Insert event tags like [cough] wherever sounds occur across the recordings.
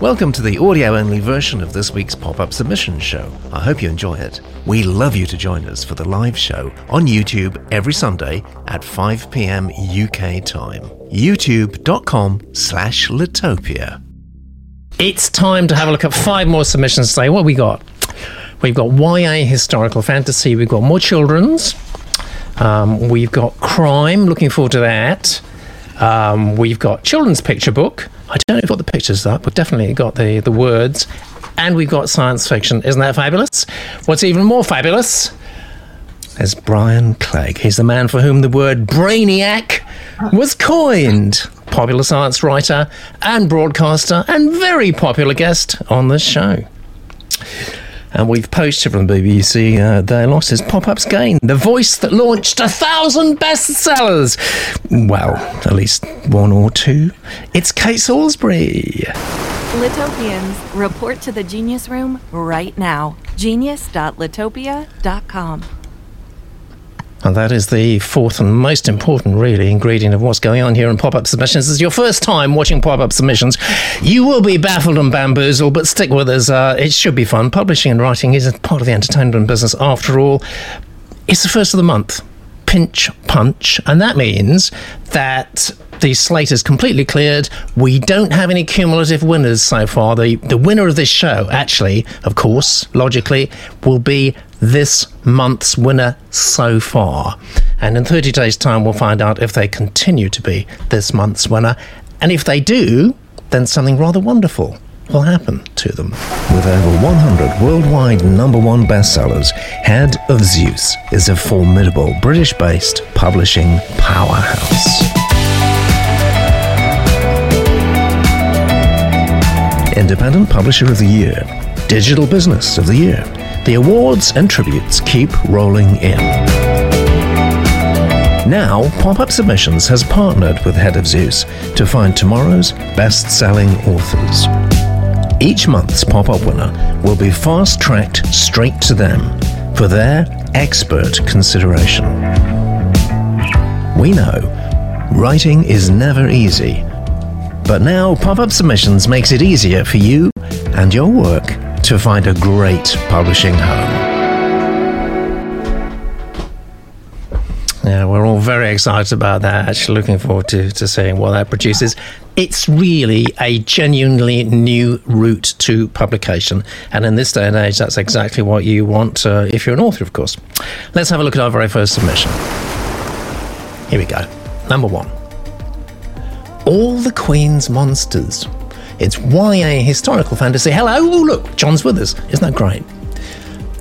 Welcome to the audio only version of this week's pop up submission show. I hope you enjoy it. We love you to join us for the live show on YouTube every Sunday at 5 pm UK time. YouTube.com slash Litopia. It's time to have a look at five more submissions today. What we got? We've got YA historical fantasy. We've got more children's. Um, we've got crime. Looking forward to that. Um, we've got children's picture book. I don't know if we've got the pictures up. We've definitely got the, the words. And we've got science fiction. Isn't that fabulous? What's even more fabulous is Brian Clegg. He's the man for whom the word brainiac was coined. Popular science writer and broadcaster, and very popular guest on this show. And we've posted from the BBC uh, Daily Losses Pop Ups Gain, the voice that launched a thousand bestsellers. Well, at least one or two. It's Kate Salisbury. Litopians, report to the Genius Room right now. Genius.litopia.com. And that is the fourth and most important, really, ingredient of what's going on here in pop up submissions. This is your first time watching pop up submissions. You will be baffled and bamboozled, but stick with us. Uh, it should be fun. Publishing and writing is part of the entertainment business after all. It's the first of the month. Pinch punch. And that means that the slate is completely cleared. We don't have any cumulative winners so far. The the winner of this show, actually, of course, logically, will be this month's winner so far. And in 30 days' time, we'll find out if they continue to be this month's winner. And if they do, then something rather wonderful will happen to them. With over 100 worldwide number one bestsellers, Head of Zeus is a formidable British based publishing powerhouse. Independent Publisher of the Year, Digital Business of the Year. The awards and tributes keep rolling in. Now, Pop Up Submissions has partnered with Head of Zeus to find tomorrow's best selling authors. Each month's pop up winner will be fast tracked straight to them for their expert consideration. We know writing is never easy, but now Pop Up Submissions makes it easier for you and your work to find a great publishing home. Yeah, we're all very excited about that. Actually, looking forward to, to seeing what that produces. It's really a genuinely new route to publication. And in this day and age, that's exactly what you want uh, if you're an author, of course. Let's have a look at our very first submission. Here we go. Number one All the Queen's Monsters. It's YA historical fantasy. Hello, oh, look, John's with us. Isn't that great?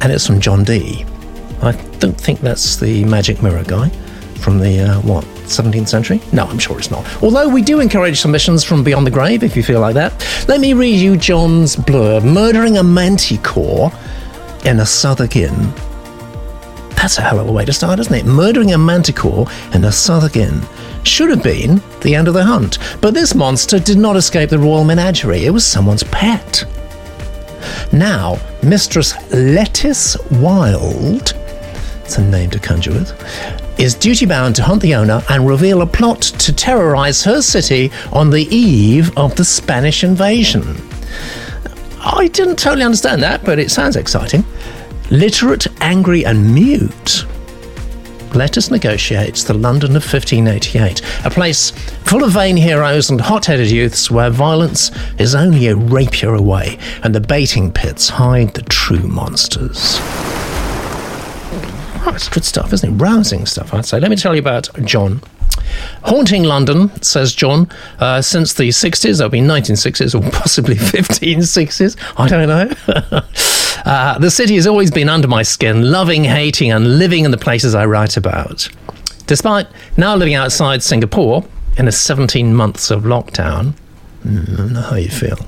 And it's from John D. I don't think that's the Magic Mirror guy from the, uh, what, 17th century? No, I'm sure it's not. Although we do encourage submissions from Beyond the Grave if you feel like that. Let me read you John's blurb Murdering a manticore in a Southwark Inn. That's a hell of a way to start, isn't it? Murdering a manticore in a Southwark Inn should have been the end of the hunt. But this monster did not escape the royal menagerie, it was someone's pet. Now, Mistress Lettice Wild, it's a name to conjure with, is duty bound to hunt the owner and reveal a plot to terrorize her city on the eve of the Spanish invasion. I didn't totally understand that, but it sounds exciting. Literate, angry, and mute. Lettice negotiates the London of 1588, a place full of vain heroes and hot headed youths where violence is only a rapier away and the baiting pits hide the true monsters. Oh, good stuff, isn't it? Rousing stuff, I'd say. Let me tell you about John. Haunting London, says John, uh, since the 60s, that'll be 1960s or possibly [laughs] 1560s, I don't know. [laughs] uh, the city has always been under my skin, loving, hating, and living in the places I write about. Despite now living outside Singapore in the 17 months of lockdown, mm, I don't know how you feel.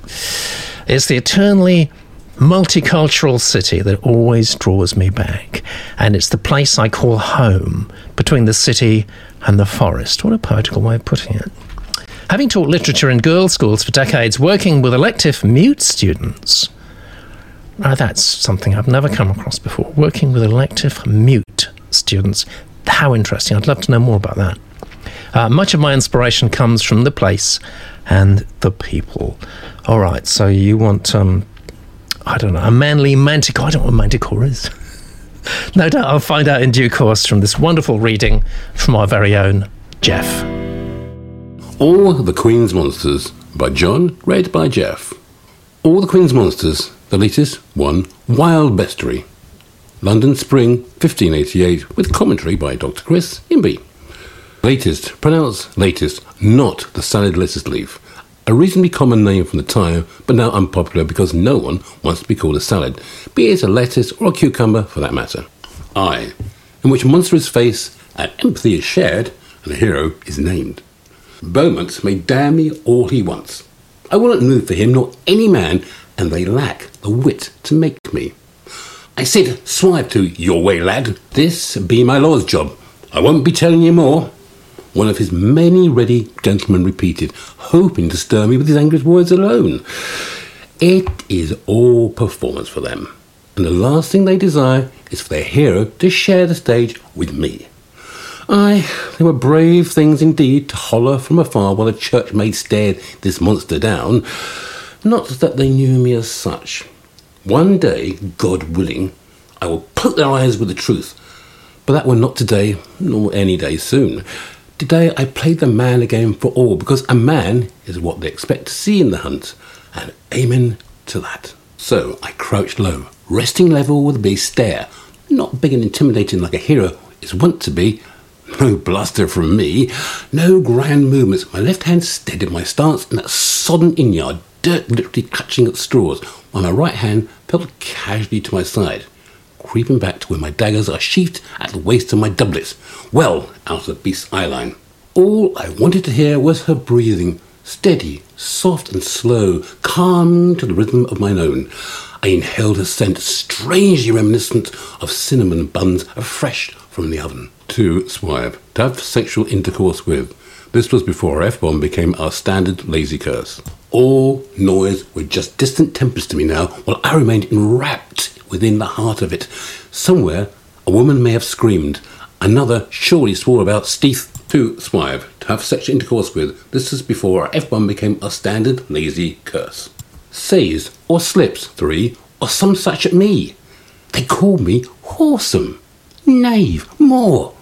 It's the eternally multicultural city that always draws me back. And it's the place I call home between the city and the forest. What a poetical way of putting it. Having taught literature in girls' schools for decades, working with elective mute students. Now, that's something I've never come across before. Working with elective mute students. How interesting. I'd love to know more about that. Uh, much of my inspiration comes from the place and the people. All right, so you want, um, I don't know, a manly manticore. I don't know what manticore is. no doubt I'll find out in due course from this wonderful reading from our very own Jeff. All the Queen's Monsters by John, read by Jeff. All the Queen's Monsters, the latest one, Wild Bestiary. London Spring, 1588, with commentary by Dr. Chris Imby. Lettice, pronounce Lettice, not the salad lettuce leaf. A reasonably common name from the time, but now unpopular because no one wants to be called a salad, be it a lettuce or a cucumber for that matter. I, in which monstrous face and empathy is shared, and a hero is named. Beaumont may damn me all he wants. I will not move for him nor any man, and they lack the wit to make me. I said, swive to your way, lad. This be my lord's job. I won't be telling you more. One of his many ready gentlemen repeated, hoping to stir me with his angry words alone. It is all performance for them, and the last thing they desire is for their hero to share the stage with me. Aye, they were brave things indeed to holler from afar while a church maid stared this monster down. Not that they knew me as such. One day, God willing, I will poke their eyes with the truth. But that were not today, nor any day soon. Today I played the man again for all, because a man is what they expect to see in the hunt, and amen to that. So I crouched low, resting level with a big stare, not big and intimidating like a hero is wont to be, [laughs] no bluster from me, no grand movements. My left hand steadied my stance in that sodden inn yard, dirt literally clutching at straws, while my right hand fell casually to my side, creeping back to where my daggers are sheathed at the waist of my doublets, well out of the beast's eyeline. All I wanted to hear was her breathing, steady, soft and slow, calm to the rhythm of mine own. I inhaled a scent strangely reminiscent of cinnamon buns fresh from the oven. To Swive, to have sexual intercourse with. This was before F bomb became our standard lazy curse. All noise were just distant tempest to me now, while I remained enwrapped within the heart of it. Somewhere, a woman may have screamed. Another surely swore about Steeth to Swive, to have sexual intercourse with. This was before F1 became a standard lazy curse. Says or slips, three, or some such at me. They called me whoresome, knave, more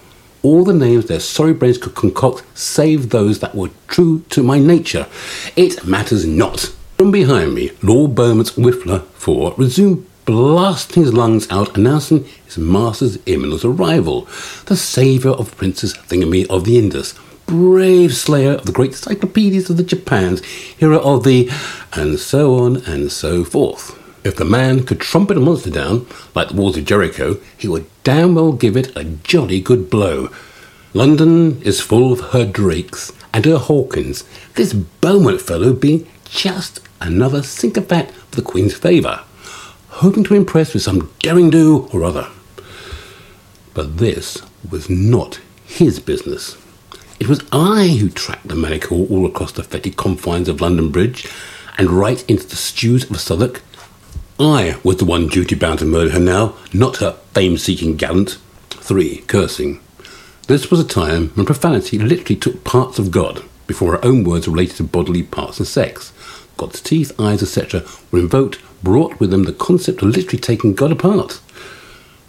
all the names their sorry brains could concoct save those that were true to my nature. It matters not. From behind me, Lord Beaumont's whiffler 4 resumed blasting his lungs out, announcing his master's imminent arrival. The saviour of Princess Thingamy of the Indus, brave slayer of the great encyclopedias of the Japans, hero of the... and so on and so forth. If the man could trumpet a monster down, like the walls of Jericho, he would damn well give it a jolly good blow. London is full of her Drakes and her Hawkins, this Beaumont fellow being just another sycophant for the Queen's favour, hoping to impress with some daring do or other. But this was not his business. It was I who tracked the maniacal all across the fetid confines of London Bridge and right into the stews of Southwark I was the one duty bound to murder her now, not her fame seeking gallant. 3. Cursing. This was a time when profanity literally took parts of God before her own words related to bodily parts and sex. God's teeth, eyes, etc., were invoked, brought with them the concept of literally taking God apart.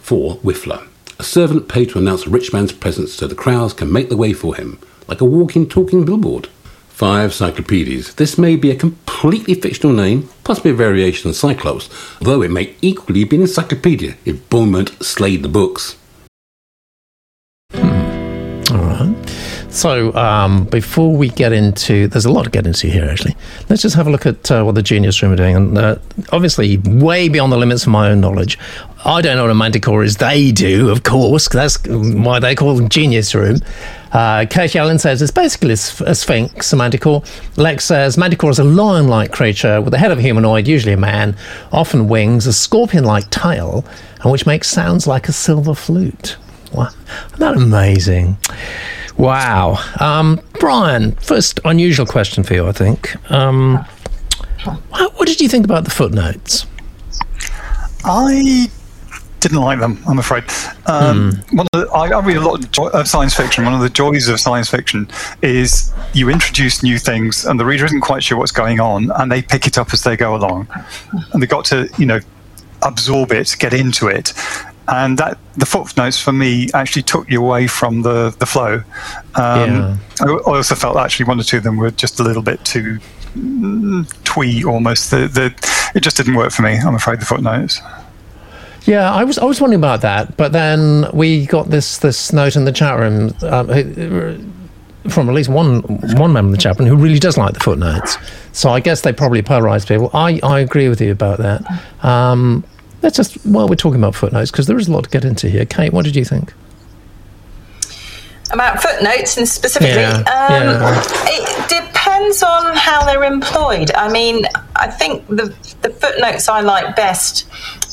4. Whiffler. A servant paid to announce a rich man's presence so the crowds can make the way for him, like a walking, talking billboard. Five Cyclopedias. This may be a completely fictional name, possibly a variation on Cyclops, though it may equally be an encyclopedia if Beaumont slayed the books. Hmm. All right. So, um, before we get into, there's a lot to get into here, actually. Let's just have a look at uh, what the Genius Room are doing. And uh, obviously, way beyond the limits of my own knowledge. I don't know what a manticore is. They do, of course. That's why they call them Genius Room. Uh, Katie Allen says it's basically a sphinx, a manticore. Lex says manticore is a lion-like creature with the head of a humanoid, usually a man, often wings, a scorpion-like tail, and which makes sounds like a silver flute. Wow, isn't that amazing? Wow. Um, Brian, first unusual question for you, I think. Um, what did you think about the footnotes? I didn't like them. I'm afraid. Um, One of the, I, I read a lot of, jo- of science fiction. One of the joys of science fiction is you introduce new things, and the reader isn't quite sure what's going on, and they pick it up as they go along, and they got to you know absorb it, get into it. And that the footnotes for me actually took you away from the the flow. Um, Yeah. I, I also felt actually one or two of them were just a little bit too mm, twee almost. The, the it just didn't work for me. I'm afraid the footnotes. Yeah, I was I was wondering about that, but then we got this this note in the chat room um, from at least one one member of the chat room who really does like the footnotes. So I guess they probably polarise people. I, I agree with you about that. Um, let's just while we're talking about footnotes because there is a lot to get into here. Kate, what did you think? About footnotes and specifically, Yeah, um, yeah. it depends on how they're employed. I mean, I think the the footnotes I like best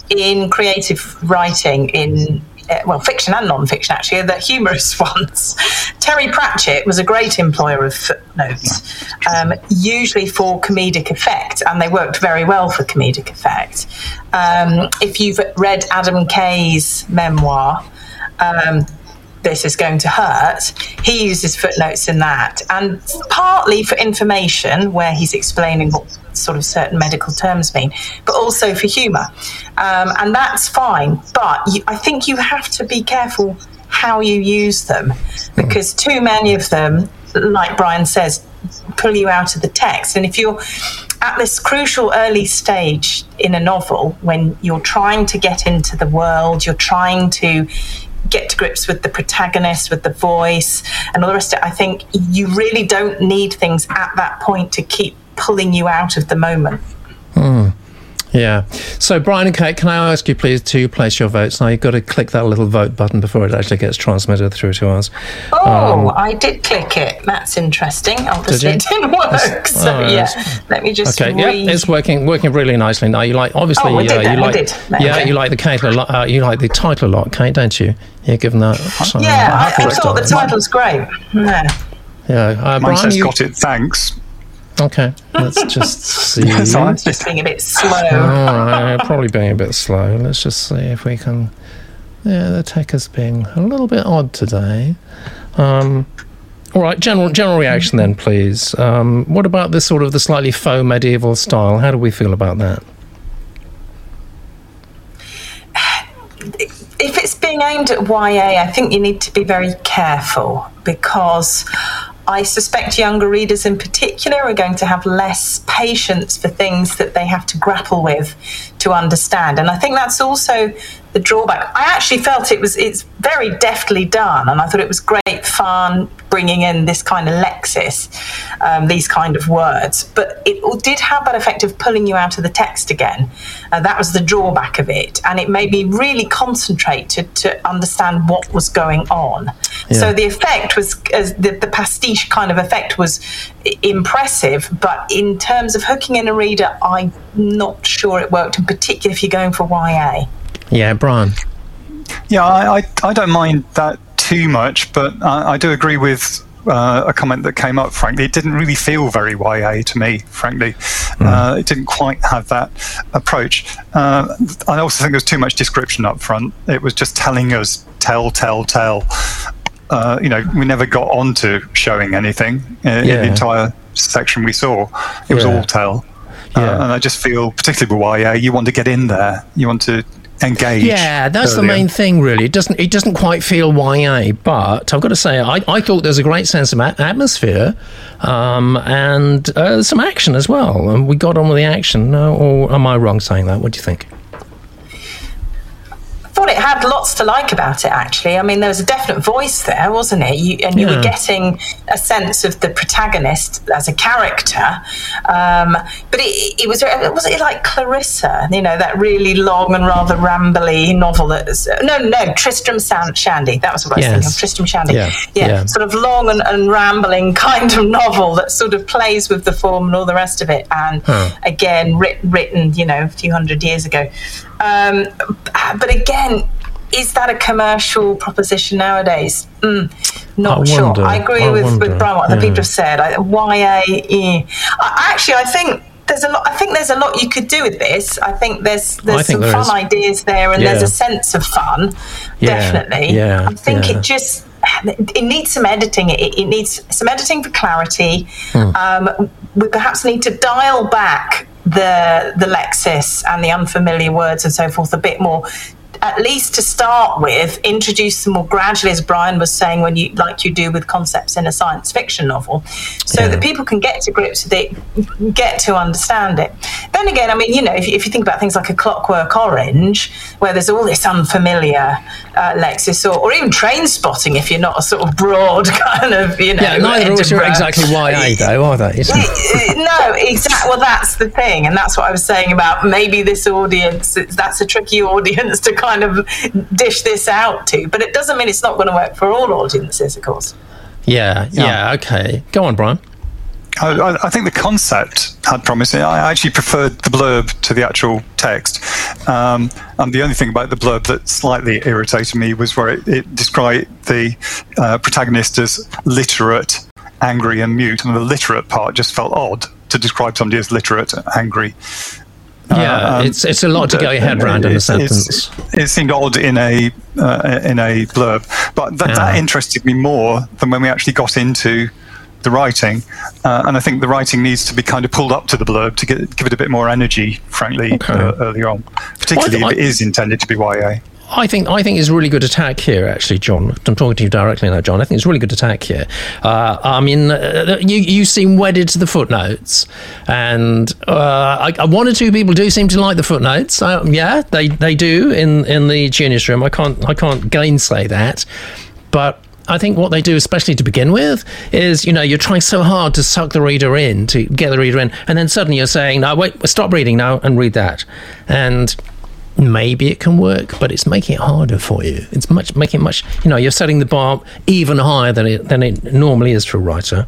in creative writing in. Uh, well, fiction and non-fiction actually are the humorous [laughs] ones. Terry Pratchett was a great employer of footnotes, um, usually for comedic effect, and they worked very well for comedic effect. Um, if you've read Adam Kay's memoir, um, this is going to hurt. He uses footnotes in that, and partly for information, where he's explaining what sort of certain medical terms mean, but also for humour. Um, and that's fine. But you, I think you have to be careful how you use them, because too many of them, like Brian says, pull you out of the text. And if you're at this crucial early stage in a novel, when you're trying to get into the world, you're trying to get to grips with the protagonist, with the voice, and all the rest of it, I think you really don't need things at that point to keep pulling you out of the moment. Hmm. Yeah. So, Brian and Kate, can I ask you please to place your votes? Now, you've got to click that little vote button before it actually gets transmitted through to us. Oh, I did click it. That's interesting. Obviously, Um, Did it didn't work. [laughs] So, oh, yeah, let me just Okay, yeah, it's working working really nicely now. You like obviously Oh, we did uh, you we like did. There yeah you like the Kate a lot. Uh, you like the title a lot, Kate, don't you? Yeah, given that. So, yeah, I, I thought the start. title's great. Yeah. Yeah, uh, Mine Brian, says you, got it. Thanks. Okay. Let's just [laughs] see. All right. Just being a bit slow. All right, probably being a bit slow. Let's just see if we can. Yeah, the tech is being a little bit odd today. Um, all right, general general reaction then, please. Um, what about this sort of the slightly faux medieval style? How do we feel about that? if it's being aimed at YA, I think you need to be very careful because I suspect younger readers in particular are going to have less patience for things that they have to grapple with to understand. And I think that's also the drawback. I actually felt it was it's very deftly done, and I thought it was great fun bringing in this kind of lexis, um, these kind of words. But it did have that effect of pulling you out of the text again. Uh, that was the drawback of it, and it made me really concentrate to, to understand what was going on. So the effect was as the, the pastiche kind of effect was impressive, but in terms of hooking in a reader, I'm not sure it worked. In particular, if you're going for YA. Yeah, Brian. Yeah, I, I, I don't mind that too much, but I, I do agree with uh, a comment that came up, frankly. It didn't really feel very YA to me, frankly. Uh, it didn't quite have that approach. Uh, I also think there's too much description up front. It was just telling us, tell, tell, tell. Uh, you know, we never got on to showing anything uh, in Yeah. the entire section we saw. It was Yeah. all tell. Yeah. Uh, and I just feel, particularly with YA, you want to get in there. You want to engage. Yeah, that's the main thing, really. It doesn't it doesn't quite feel YA, but I've got to say, I, I thought there's a great sense of a- atmosphere um, and uh, some action as well. And we got on with the action. Uh, or am I wrong saying that? What do you think? Thought it had lots to like about it actually. I mean there was a definite voice there wasn't it? You, and you Yeah. were getting a sense of the protagonist as a character um, but it, it was was it like clarissa you know that really long and rather rambly novel that's no no tristram shandy. That was what i was thinking of tristram shandy. Yeah, yeah, yeah. sort of long and, and rambling kind of novel that sort of plays with the form and all the rest of it. And again writ, written you know a few hundred years ago um, but again is that a commercial proposition nowadays? Mm, not I sure. wonder. I agree I with, wonder, with Brian, what the yeah. people have said. I, YA. I, actually, I think there's a lot. I think there's a lot you could do with this. I think there's there's some there fun is. ideas there, and there's a sense of fun. Yeah, Definitely. yeah, I think yeah. it just it needs some editing. It, it needs some editing for clarity. Hmm. Um, we perhaps need to dial back the the lexis and the unfamiliar words and so forth a bit more. At least to start with, introduce them more gradually, as Brian was saying, when you like you do with concepts in a science fiction novel, so Yeah. that people can get to grips with it, get to understand it. Then again, I mean, you know, if you, if you think about things like a Clockwork Orange, where there's all this unfamiliar uh, lexis, or, or even train spotting, if you're not a sort of broad [laughs] kind of, you know, Yeah, neither of us are exactly YA, though, are they? No, exactly. Well, that's the thing, and that's what I was saying about maybe this audience. That's a tricky audience to kind of dish this out to, but it doesn't mean it's not going to work for all audiences, of course. Yeah, yeah, okay. Go on, Brian. I, I- I think the concept had promise. I actually preferred the blurb to the actual text. Um, and the only thing about the blurb that slightly irritated me was where it, it described the uh, protagonist as literate, angry, and mute. And the literate part just felt odd to describe somebody as literate, angry. Yeah, um, it's it's a lot to get your head around in a It's- it's- sentence. It seemed odd in a uh, in a blurb, but that, that interested me more than when we actually got into the writing. Uh, and I think the writing needs to be kind of pulled up to the blurb to get, give it a bit more energy, frankly, Okay. uh, earlier on, particularly I- if it is intended to be YA. I think I think it's a really good attack here, actually, John. I'm talking to you directly now, John. I think it's a really good attack here. Uh, I mean, uh, you you seem wedded to the footnotes, and uh, I, one or two people do seem to like the footnotes. Yeah, they, they do in, in the genius room. I can't I can't gainsay that, but. I think what they do, especially to begin with, is you know you're trying so hard to suck the reader in, to get the reader in, and then suddenly you're saying, "No, wait, stop reading now and read that," and maybe it can work, but it's making it harder for you. It's much making it much. You know, you're setting the bar even higher than it than it normally is for a writer.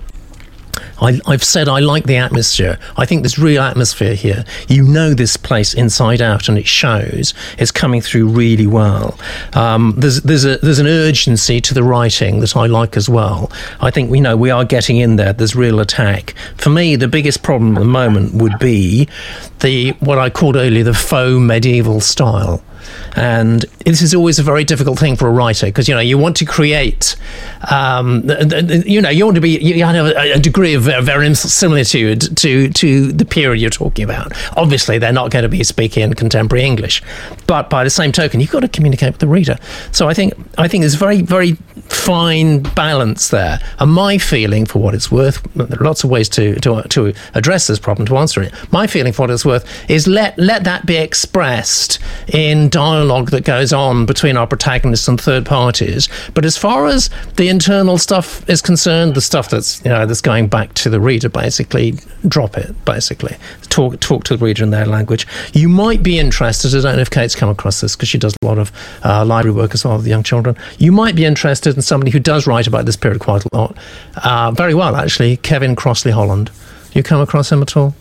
I, I've said I like the atmosphere. I think there's real atmosphere here. You know this place inside out, and it shows. It's coming through really well. Um, there's there's a there's an urgency to the writing that I like as well. I think we know we are getting in there. There's real attack. For me, the biggest problem at the moment would be the what I called earlier the faux medieval style. And this is always a very difficult thing for a writer because you know you want to create, um, you know, you want to be you have a, degree of ver- verisimilitude to to the period you're talking about. Obviously, they're not going to be speaking in contemporary English, but by the same token, you've got to communicate with the reader. So I think I think there's a very very fine balance there. And my feeling, for what it's worth, there are lots of ways to to, to address this problem to answer it. My feeling, for what it's worth, is let let that be expressed in dialogue that goes on between our protagonists and third parties. But as far as the internal stuff is concerned, the stuff that's you know that's going back to the reader, basically drop it. Basically, talk talk to the reader in their language. You might be interested. I don't know if Kate's come across this because she does a lot of uh, library work as well with young children. You might be interested in somebody who does write about this period quite a lot, uh, very well actually. Kevin Crossley Holland. You come across him at all?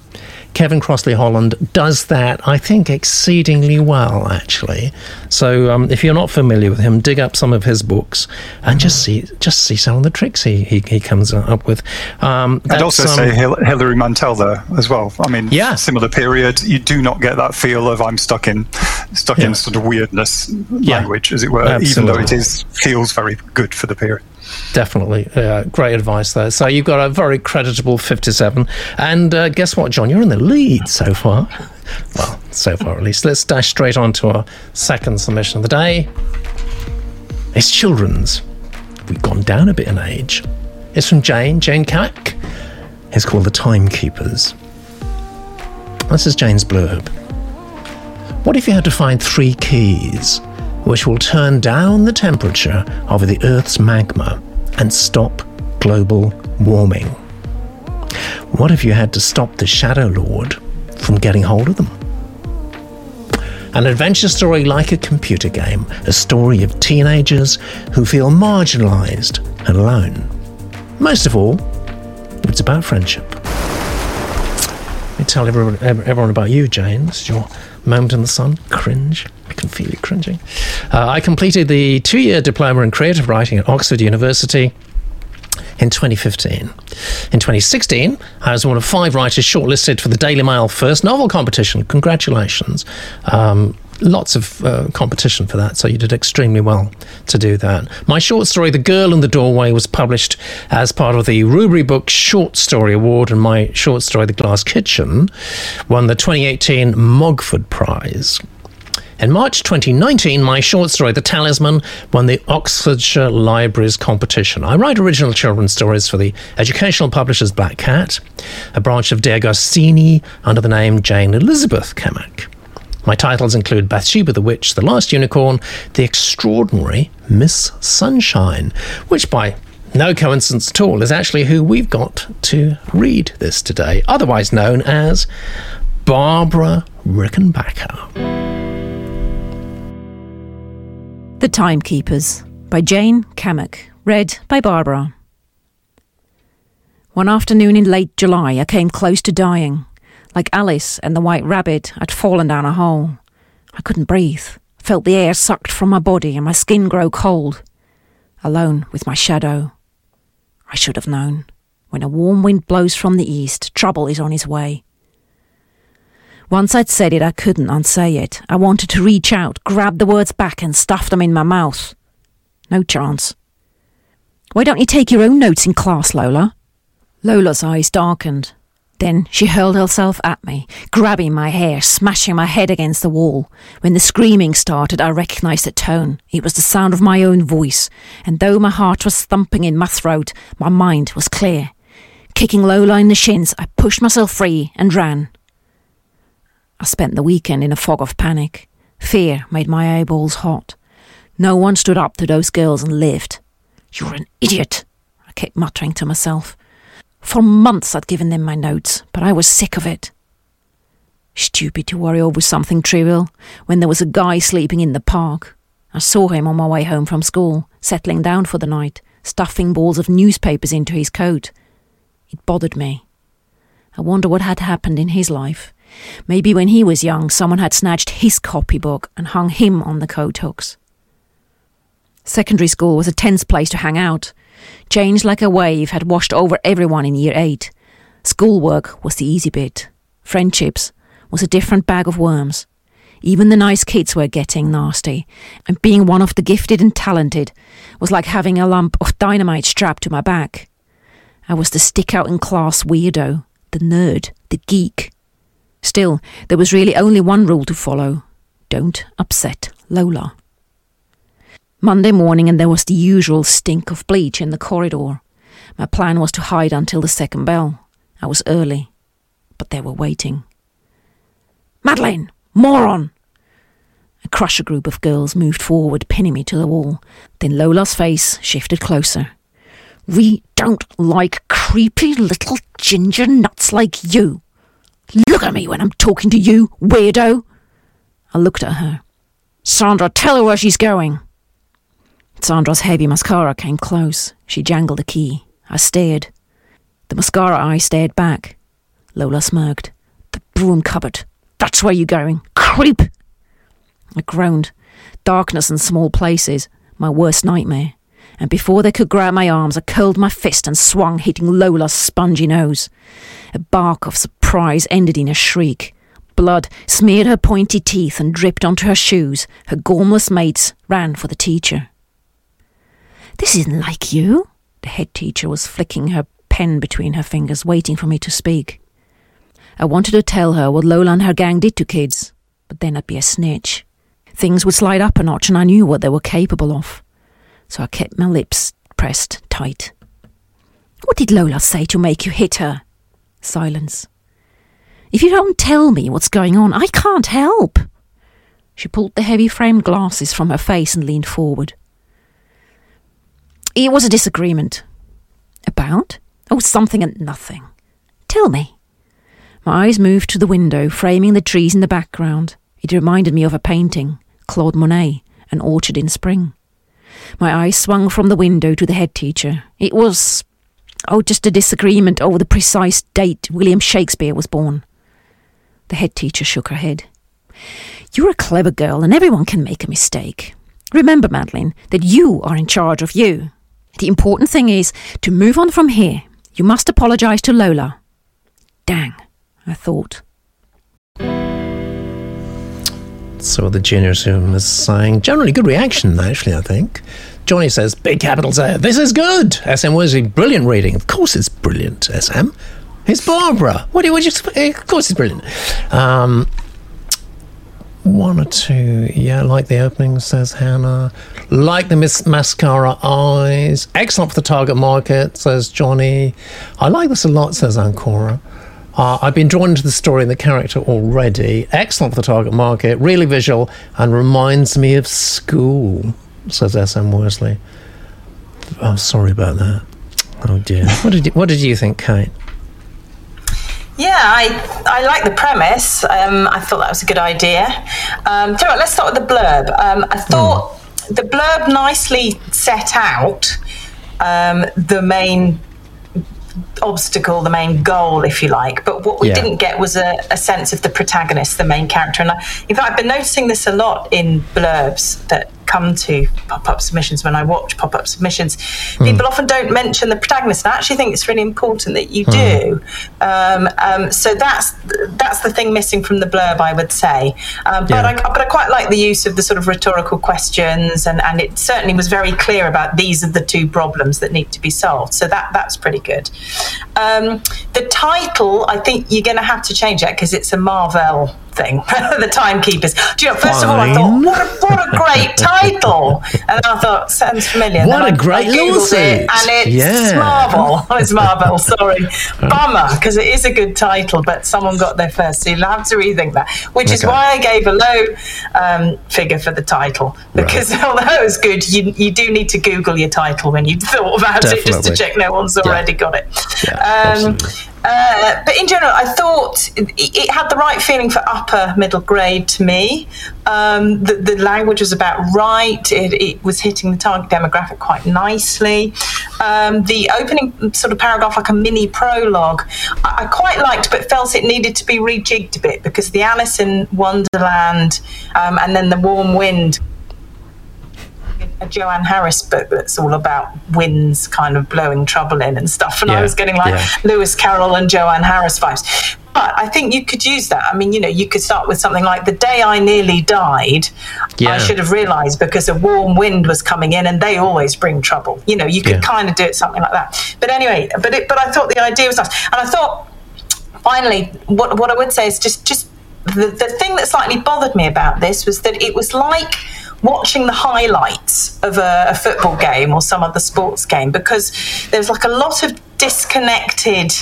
Kevin Crossley Holland does that, I think, exceedingly well, actually. So, um, if you're not familiar with him, dig up some of his books and just see just see some of the tricks he, he, he comes up with. Um, I'd also um, say Hil- Hilary Mantel there as well. I mean, Yeah. similar period. You do not get that feel of I'm stuck in, stuck Yeah. in sort of weirdness Yeah. language, as it were. Even though it Absolutely. is feels very good for the period. Definitely. Great advice there. So you've got a very creditable 57. And uh, guess what, John? You're in the lead so far. [laughs] Well, so far at least. Let's dash straight on to our second submission of the day. It's children's. We've gone down a bit in age. It's from Jane, Jane Kack. It's called The Timekeepers. This is Jane's blurb. What if you had to find three keys which will turn down the temperature of the Earth's magma and stop global warming? What if you had to stop the Shadow Lord from getting hold of them? An adventure story like a computer game, a story of teenagers who feel marginalized and alone. Most of all, it's about friendship. Let me tell everyone, everyone about you, James. Your moment in the sun. Cringe. I can feel you cringing. Uh, I completed the two year diploma in creative writing at Oxford University. in 2015. In 2016, I was one of five writers shortlisted for the Daily Mail First Novel Competition. Congratulations. Um, lots of uh, competition for that, so you did extremely well to do that. My short story, The Girl in the Doorway, was published as part of the Rubery Book Short Story Award, and my short story, The Glass Kitchen, won the 2018 Mogford Prize. In March 2019, my short story, The Talisman, won the Oxfordshire Libraries competition. I write original children's stories for the educational publishers Black Cat, a branch of De Agostini under the name Jane Elizabeth Camac. My titles include Bathsheba the Witch, The Last Unicorn, The Extraordinary Miss Sunshine, which by no coincidence at all is actually who we've got to read this today, otherwise known as Barbara Rickenbacker. The Timekeepers by Jane Camac, read by Barbara. One afternoon in late July, I came close to dying. Like Alice and the White Rabbit, I'd fallen down a hole. I couldn't breathe, I felt the air sucked from my body and my skin grow cold. Alone with my shadow. I should have known. When a warm wind blows from the east, trouble is on his way. Once I'd said it, I couldn't unsay it. I wanted to reach out, grab the words back, and stuff them in my mouth. No chance. Why don't you take your own notes in class, Lola? Lola's eyes darkened. Then she hurled herself at me, grabbing my hair, smashing my head against the wall. When the screaming started, I recognized the tone. It was the sound of my own voice, and though my heart was thumping in my throat, my mind was clear. Kicking Lola in the shins, I pushed myself free and ran. I spent the weekend in a fog of panic. Fear made my eyeballs hot. No one stood up to those girls and lived. You're an idiot, I kept muttering to myself. For months I'd given them my notes, but I was sick of it. Stupid to worry over something trivial when there was a guy sleeping in the park. I saw him on my way home from school, settling down for the night, stuffing balls of newspapers into his coat. It bothered me. I wonder what had happened in his life. Maybe when he was young, someone had snatched his copybook and hung him on the coat hooks. Secondary school was a tense place to hang out. Change like a wave had washed over everyone in year eight. Schoolwork was the easy bit. Friendships was a different bag of worms. Even the nice kids were getting nasty, and being one of the gifted and talented was like having a lump of dynamite strapped to my back. I was the stick out in class weirdo, the nerd, the geek. Still, there was really only one rule to follow don't upset Lola. Monday morning, and there was the usual stink of bleach in the corridor. My plan was to hide until the second bell. I was early, but they were waiting. Madeline! Moron! A crusher group of girls moved forward, pinning me to the wall. Then Lola's face shifted closer. We don't like creepy little ginger nuts like you. Look at me when I'm talking to you, weirdo! I looked at her. Sandra, tell her where she's going. Sandra's heavy mascara came close. She jangled a key. I stared. The mascara eye stared back. Lola smirked. The broom cupboard. That's where you're going. Creep! I groaned. Darkness and small places. My worst nightmare. And before they could grab my arms, I curled my fist and swung, hitting Lola's spongy nose. A bark of surprise ended in a shriek. Blood smeared her pointy teeth and dripped onto her shoes. Her gormless mates ran for the teacher. This isn't like you. The head teacher was flicking her pen between her fingers, waiting for me to speak. I wanted to tell her what Lola and her gang did to kids, but then I'd be a snitch. Things would slide up a notch, and I knew what they were capable of. So I kept my lips pressed tight. What did Lola say to make you hit her? Silence. If you don't tell me what's going on, I can't help. She pulled the heavy framed glasses from her face and leaned forward. It was a disagreement. About? Oh, something and nothing. Tell me. My eyes moved to the window, framing the trees in the background. It reminded me of a painting, Claude Monet, An Orchard in Spring. My eyes swung from the window to the head teacher. It was, oh, just a disagreement over the precise date William Shakespeare was born. The head teacher shook her head. You're a clever girl, and everyone can make a mistake. Remember, Madeline, that you are in charge of you. The important thing is to move on from here. You must apologise to Lola. Dang, I thought. So the genius room is saying generally good reaction, actually, I think. Johnny says, big capitals there. This is good. SM Worsley, brilliant reading. Of course it's brilliant, SM. It's Barbara. What do you, what do you? Of course it's brilliant. Um, one or two. Yeah, like the opening, says Hannah. Like the mis- mascara eyes. Excellent for the target market, says Johnny. I like this a lot, says Ancora. Uh, I've been drawn into the story and the character already. Excellent for the target market, really visual, and reminds me of school, says S.M. Worsley. I'm sorry about that. Oh dear. What did you, what did you think, Kate? Yeah, I I like the premise. Um, I thought that was a good idea. Um, so let's start with the blurb. Um, I thought the blurb nicely set out um, the main obstacle, the main goal, if you like. But what we Yeah. didn't get was a, a sense of the protagonist, the main character. And I, in fact, I've been noticing this a lot in blurbs that come to pop-up submissions when I watch pop-up submissions. People often don't mention the protagonist. And I actually think it's really important that you do. Um, um, so that's that's the thing missing from the blurb, I would say. Um, but Yeah. I, but I quite like the use of the sort of rhetorical questions, and, and it certainly was very clear about these are the two problems that need to be solved. So that that's pretty good. Um, the title, I think you're going to have to change that because it's a Marvel thing. [laughs] the Timekeepers. Do you know? First of all, I thought, what a, what a great title, and I thought sounds familiar. What then a I- great I lawsuit. it, and it's Yeah. Marvel. [laughs] It's Marvel. [laughs] Sorry, bummer because it is a good title, but someone got there first, so you'll have to rethink that. Which is why I gave a low um, figure for the title because although it's good, you you do need to Google your title when you've thought about it just to check no one's already got it. Yeah, Um. Uh, but in general, I thought it, it had the right feeling for upper middle grade to me. Um, the, the language was about right. It, it was hitting the target demographic quite nicely. Um, the opening sort of paragraph, like a mini prologue, I, I quite liked, but felt it needed to be rejigged a bit because the Alice in Wonderland um, and then the Warm Wind a Joanne Harris book that's all about winds kind of blowing trouble in and stuff. And I was getting like yeah. Lewis Carroll and Joanne Harris vibes. But I think you could use that. I mean, you know, you could start with something like the day I nearly died. Yeah. I should have realised because a warm wind was coming in, and they always bring trouble. You know, you could Yeah. kind of do it something like that. But anyway, but it, but I thought the idea was nice, and I thought finally, what what I would say is just just the, the thing that slightly bothered me about this was that it was like watching the highlights of a, a football game or some other sports game because there's like a lot of disconnected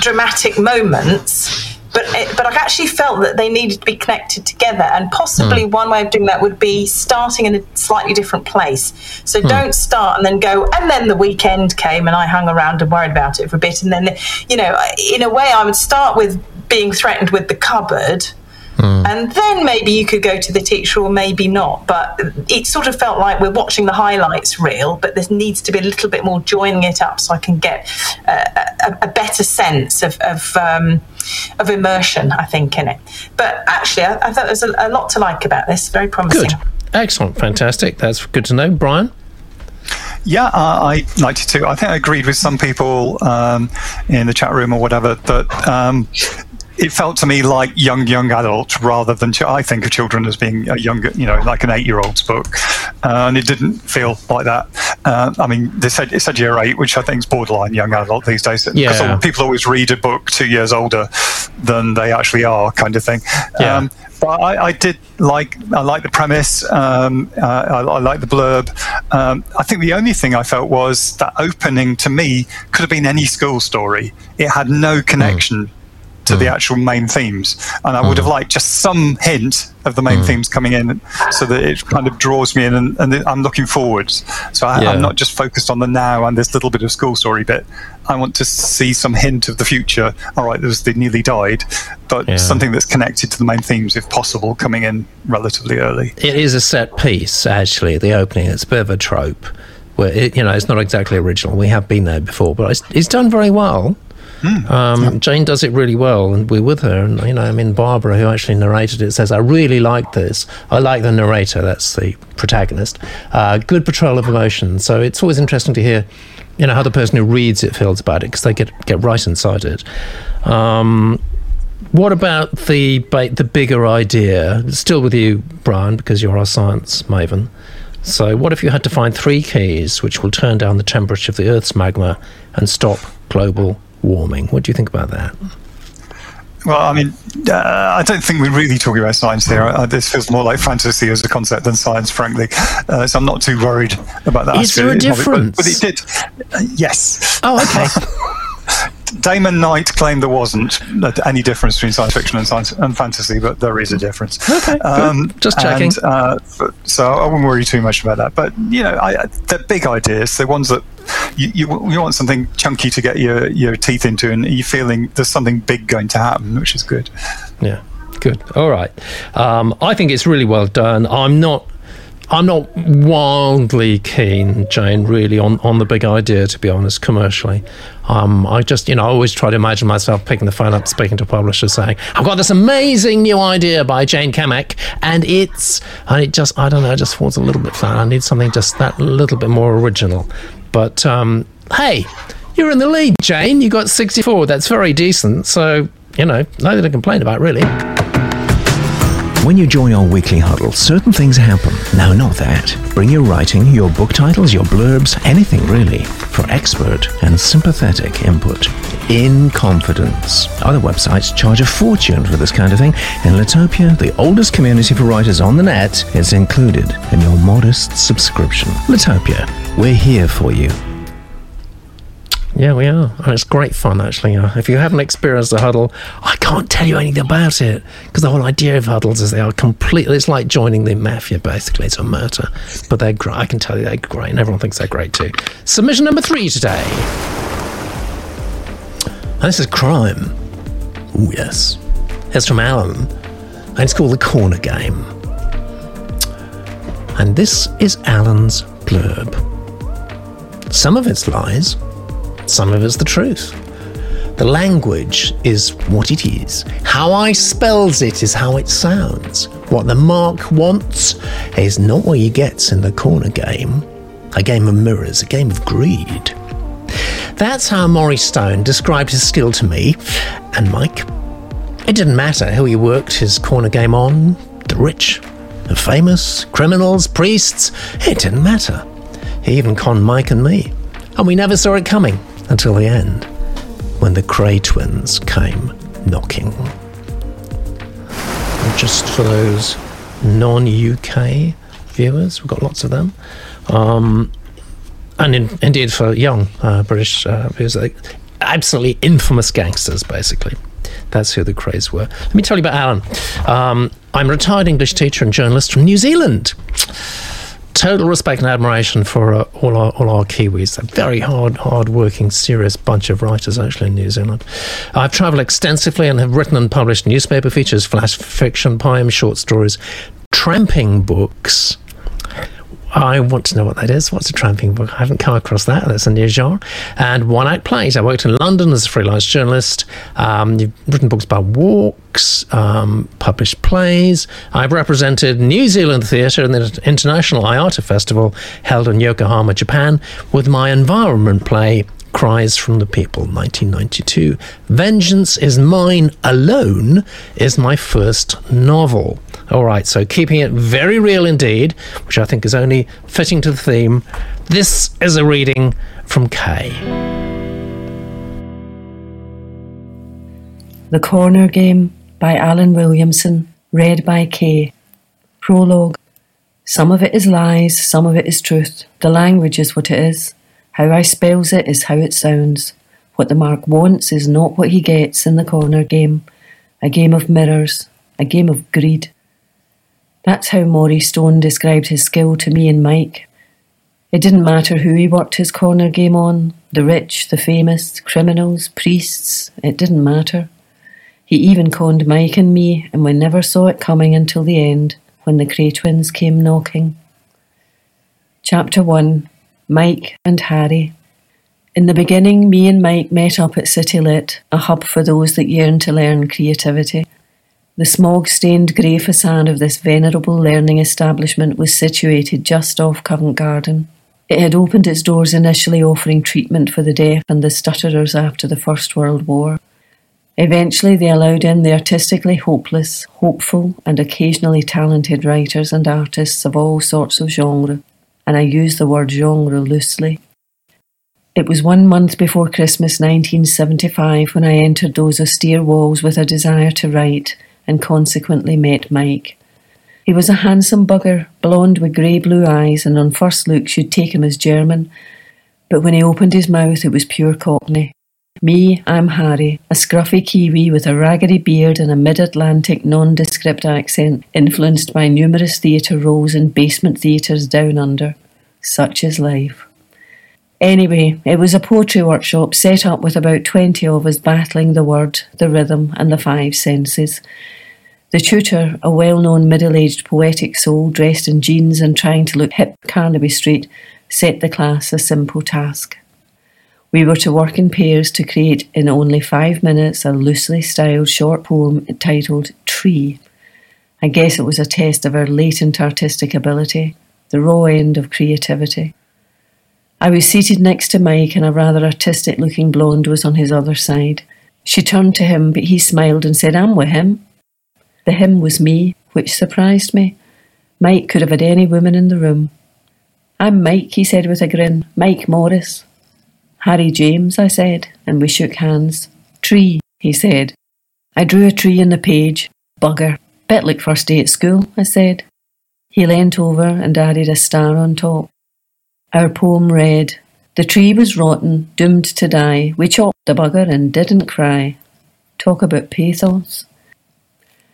dramatic moments but it, but I actually felt that they needed to be connected together, and possibly hmm. one way of doing that would be starting in a slightly different place. So hmm. don't start and then go, and then the weekend came, and I hung around and worried about it for a bit, and then you know, in a way, I would start with being threatened with the cupboard. And then maybe you could go to the teacher or maybe not. But it sort of felt like we're watching the highlights reel, but there needs to be a little bit more joining it up so I can get uh, a, a better sense of, of, um, of immersion, I think, in it. But actually, I, I thought there's a, a lot to like about this. Very promising. Good. Excellent. Fantastic. That's good to know. Brian? Yeah, I, I liked it too. I think I agreed with some people um, in the chat room or whatever that um, it felt to me like young, young adult rather than ch- I think of children as being a younger, you know, like an eight-year-old's book, uh, and it didn't feel like that. Uh, I mean, they said it said year eight, which I think is borderline young adult these days. Because Yeah. people always read a book two years older than they actually are, kind of thing. Yeah. Um, but I, I did like I like the premise. Um, uh, I, I like the blurb. Um, I think the only thing I felt was that opening to me could have been any school story. It had no connection to the hmm. actual main themes, and I would hmm. have liked just some hint of the main hmm. themes coming in, so that it kind of draws me in, and, and I'm looking forwards. So I, Yeah. I'm not just focused on the now and this little bit of school story bit. I want to see some hint of the future. All right, there was the nearly died, but Yeah. something that's connected to the main themes, if possible, coming in relatively early. It is a set piece, actually, the opening. It's a bit of a trope. Where it, you know, it's not exactly original. We have been there before, but it's, it's done very well. Mm, um, yeah. Jane does it really well, and we're with her. And you know, I mean, Barbara, who actually narrated it, says, "I really like this. I like the narrator. That's the protagonist. Uh, good portrayal of emotion. So it's always interesting to hear, you know, how the person who reads it feels about it because they get get right inside it." Um, what about the the bigger idea? Still with you, Brian, because you're our science maven. So, what if you had to find three keys which will turn down the temperature of the Earth's magma and stop global warming? What do you think about that? Well, I mean, uh, I don't think we're really talking about science here. Uh, this feels more like fantasy as a concept than science, frankly. Uh, so I'm not too worried about that. Is there a difference? But, but, it did. Uh, yes. Oh, okay. [laughs] Damon Knight claimed there wasn't any difference between science fiction and science and fantasy, but there is a difference. Okay, um, just checking. And, uh, so I wouldn't worry too much about that. But you know, I, the big ideas, They're ones that you, you, you want something chunky to get your your teeth into, and you're feeling there's something big going to happen, which is good. Yeah, good. All right. Um, I think it's really well done. I'm not I'm not wildly keen, Jane, really, on, on the big idea, to be honest, commercially. Um, I just, you know, I always try to imagine myself picking the phone up, speaking to a publisher, saying, I've got this amazing new idea by Jane Kamek, and it's, and it just, I don't know, it just falls a little bit flat. I need something just that little bit more original. But um, hey, you're in the lead, Jane. You got 64. That's very decent. So, you know, nothing to complain about, really. When you join our weekly huddle, certain things happen. No, not that. Bring your writing, your book titles, your blurbs, anything really, for expert and sympathetic input. In confidence. Other websites charge a fortune for this kind of thing. In Litopia, the oldest community for writers on the net, is included in your modest subscription. Litopia, we're here for you. Yeah, we are. And it's great fun, actually. Uh, if you haven't experienced a huddle, I can't tell you anything about it because the whole idea of huddles is they are completely, it's like joining the mafia, basically. It's a murder. But they're great. I can tell you they're great, and everyone thinks they're great too. Submission number three today. And this is crime. Oh, yes. It's from Alan, and it's called The Corner Game. And this is Alan's blurb. Some of it's lies some of it's the truth. The language is what it is. How I spells it is how it sounds. What the mark wants is not what he gets in the corner game. A game of mirrors, a game of greed. That's how Maurice Stone described his skill to me and Mike. It didn't matter who he worked his corner game on the rich, the famous, criminals, priests. It didn't matter. He even conned Mike and me. And we never saw it coming until the end, when the Kray twins came knocking. And just for those non UK viewers, we've got lots of them. Um, and in, indeed for young uh, British uh, viewers, absolutely infamous gangsters, basically. That's who the Krays were. Let me tell you about Alan. Um, I'm a retired English teacher and journalist from New Zealand total respect and admiration for uh, all our all our Kiwis. A very hard, hard-working, serious bunch of writers actually in New Zealand. I've travelled extensively and have written and published newspaper features, flash fiction, poems, short stories, tramping books I want to know what that is. What's a tramping book? I haven't come across that. That's a new genre. And one act plays. I worked in London as a freelance journalist. Um, you've written books about walks, um, published plays. I've represented New Zealand theatre in the International IATA Festival held in Yokohama, Japan, with my environment play Cries from the People, 1992. Vengeance is Mine Alone is my first novel. All right, so keeping it very real indeed, which I think is only fitting to the theme. This is a reading from Kay. The Corner Game by Alan Williamson, read by Kay. Prologue. Some of it is lies, some of it is truth. The language is what it is. How I spells it is how it sounds. What the mark wants is not what he gets in the corner game. A game of mirrors, a game of greed. That's how Maury Stone described his skill to me and Mike. It didn't matter who he worked his corner game on the rich, the famous, criminals, priests, it didn't matter. He even conned Mike and me, and we never saw it coming until the end when the Kray twins came knocking. Chapter 1 Mike and Harry. In the beginning, me and Mike met up at City Lit, a hub for those that yearn to learn creativity. The smog stained grey facade of this venerable learning establishment was situated just off Covent Garden. It had opened its doors initially offering treatment for the deaf and the stutterers after the First World War. Eventually, they allowed in the artistically hopeless, hopeful, and occasionally talented writers and artists of all sorts of genre, and I use the word genre loosely. It was one month before Christmas 1975 when I entered those austere walls with a desire to write and consequently met Mike. He was a handsome bugger, blond with grey blue eyes, and on first looks you'd take him as German. But when he opened his mouth, it was pure Cockney. Me, I'm Harry, a scruffy Kiwi with a raggedy beard and a mid Atlantic nondescript accent, influenced by numerous theatre roles in basement theatres down under. Such is life. Anyway, it was a poetry workshop set up with about 20 of us battling the word, the rhythm, and the five senses. The tutor, a well known middle aged poetic soul dressed in jeans and trying to look hip Carnaby Street, set the class a simple task. We were to work in pairs to create in only five minutes a loosely styled short poem titled Tree. I guess it was a test of our latent artistic ability, the raw end of creativity. I was seated next to Mike, and a rather artistic looking blonde was on his other side. She turned to him, but he smiled and said, I'm with him. The him was me, which surprised me. Mike could have had any woman in the room. I'm Mike, he said with a grin. Mike Morris. Harry James, I said, and we shook hands. Tree, he said. I drew a tree in the page. Bugger. Bet like first day at school, I said. He leant over and added a star on top. Our poem read, The tree was rotten, doomed to die. We chopped the bugger and didn't cry. Talk about pathos.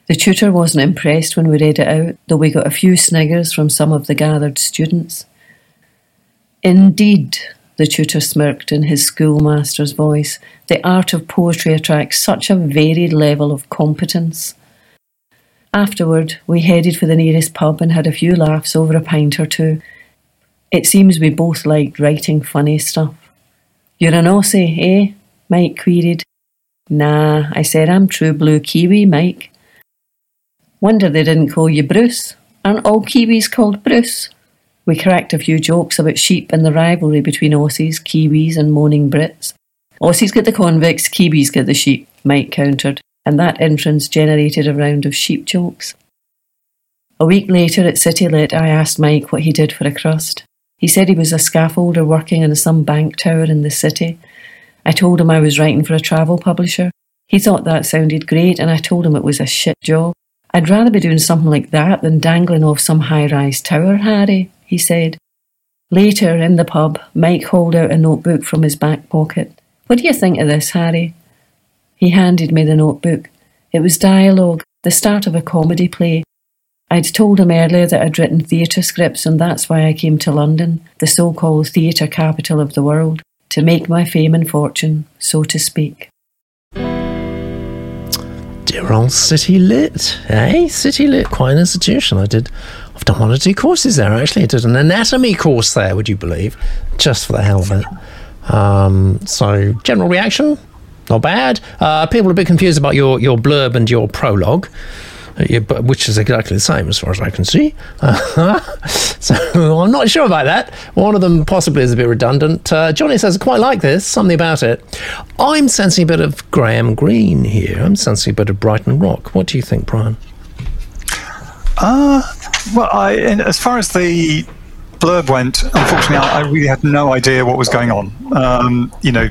The tutor wasn't impressed when we read it out, though we got a few sniggers from some of the gathered students. Indeed, the tutor smirked in his schoolmaster's voice. The art of poetry attracts such a varied level of competence. Afterward, we headed for the nearest pub and had a few laughs over a pint or two. It seems we both liked writing funny stuff. You're an Aussie, eh? Mike queried. Nah, I said I'm true blue Kiwi, Mike. Wonder they didn't call you Bruce. Aren't all Kiwis called Bruce? We cracked a few jokes about sheep and the rivalry between Aussies, Kiwis, and moaning Brits. Aussies get the convicts, Kiwis get the sheep, Mike countered, and that entrance generated a round of sheep jokes. A week later at City Lit, I asked Mike what he did for a crust. He said he was a scaffolder working in some bank tower in the city. I told him I was writing for a travel publisher. He thought that sounded great, and I told him it was a shit job. I'd rather be doing something like that than dangling off some high rise tower, Harry he said. Later, in the pub, Mike hauled out a notebook from his back pocket. What do you think of this, Harry? He handed me the notebook. It was dialogue, the start of a comedy play. I'd told him earlier that I'd written theatre scripts, and that's why I came to London, the so called theatre capital of the world, to make my fame and fortune, so to speak. Dear old City Lit, eh? City Lit, quite an institution. I did I've done one or two courses there actually. I did an anatomy course there, would you believe? Just for the hell of it. Um, so, general reaction, not bad. Uh, people are a bit confused about your, your blurb and your prologue. Uh, which is exactly the same as far as I can see. Uh, [laughs] so I'm not sure about that. One of them possibly is a bit redundant. Uh, Johnny says, quite like this, something about it. I'm sensing a bit of Graham Greene here. I'm sensing a bit of Brighton Rock. What do you think, Brian? Uh, well, I, as far as the blurb went, unfortunately, I, really had no idea what was going on. Um, you know,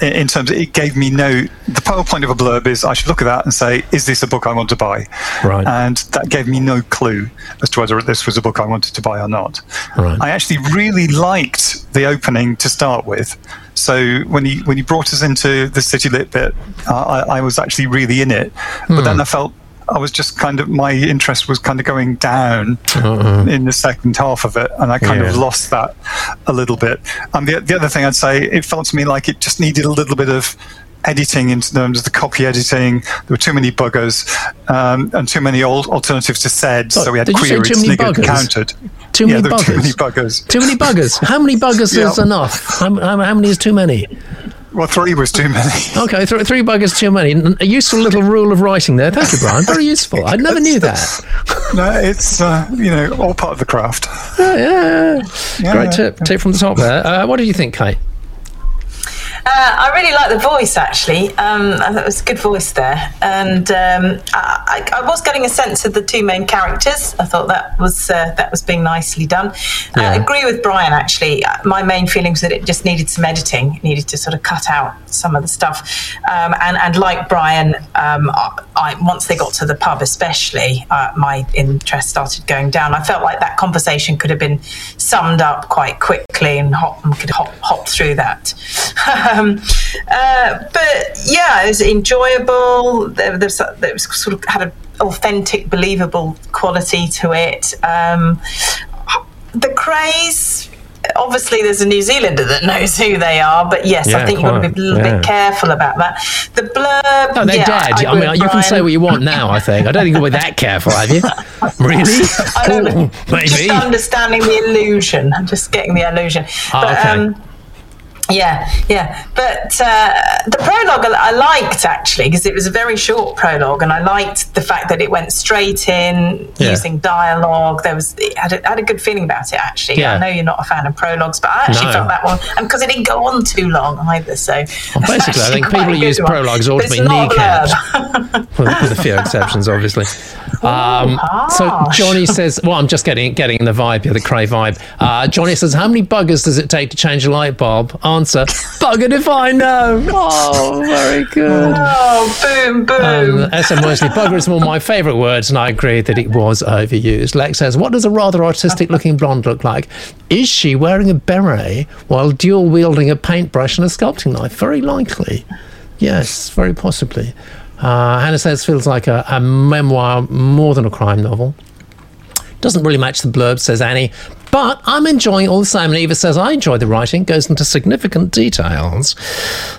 in, terms, of, it gave me no. The whole point of a blurb is I should look at that and say, "Is this a book I want to buy?" Right. And that gave me no clue as to whether this was a book I wanted to buy or not. Right. I actually really liked the opening to start with. So when he when he brought us into the city lit bit, uh, I, I, was actually really in it. But hmm. then I felt I was just kind of my interest was kind of going down uh-uh. in the second half of it, and I kind yeah. of lost that a little bit. And the the other thing I'd say, it felt to me like it just needed a little bit of editing in terms of the copy editing. There were too many buggers um, and too many old alternatives to said, So, so we had did you say queries too many sniggered, buggers? counted. Too yeah, many were too buggers. many buggers. Too many buggers. How many buggers is enough? How, how, how many is too many? Well, three was too many. [laughs] Okay, th- three buggers too many. A useful little rule of writing there. Thank you, Brian. Very useful. I never knew that. [laughs] no, it's uh, you know all part of the craft. Yeah, yeah, yeah. Yeah, Great tip. Tip from the top there. Uh, what did you think, Kate? Uh, I really like the voice, actually. Um, I thought it was a good voice there, and um, I, I was getting a sense of the two main characters. I thought that was uh, that was being nicely done. Yeah. I agree with Brian. Actually, Uh, my main feeling was that it just needed some editing. It needed to sort of cut out some of the stuff. Um, and and like Brian, um, I, I, once they got to the pub, especially, uh, my interest started going down. I felt like that conversation could have been summed up quite quickly and hop, could hop hop through that. [laughs] um, uh, but yeah, it was enjoyable. There, there's, there was sort of had an authentic, believable quality to it. Um, the Krays. Obviously, there's a New Zealander that knows who they are, but yes, Yeah, I think you've got to be a little yeah. bit careful about that. The blurb. No, they're yeah, dead. I, agree mean, you can say what you want now. I think. I don't think you'll be that careful, have you? [laughs] Really? I [laughs] know, but Ooh, Just understanding the illusion. I'm just getting the illusion. But, okay. um, yeah, yeah. But uh, the prologue I I liked actually because it was a very short prologue, and I liked the fact that it went straight in Yeah. using dialogue. There was it had a, had a good feeling about it actually. Yeah. I know you're not a fan of prologues, but I actually No. felt that one, and because it didn't go on too long either. So Well, basically, I think people who use one. prologues ought to be kneecapped. with, with a few exceptions, obviously. [laughs] Um, so. Johnny says, "Well, I'm just getting getting the vibe here, the Kray vibe." Uh, Johnny says, "How many buggers does it take to change a light bulb?" Answer: Buggered if I know. Oh, very good. Oh, boom, boom. Um, SM Worsley, bugger is one of my favourite words, and I agree that it was overused. Lex says, What does a rather artistic looking blonde look like? Is she wearing a beret while dual wielding a paintbrush and a sculpting knife? Very likely. Yes, very possibly. Uh, Hannah says, Feels like a, a memoir more than a crime novel. Doesn't really match the blurb, says Annie. But I'm enjoying all the same. And Eva says, I enjoy the writing, goes into significant details.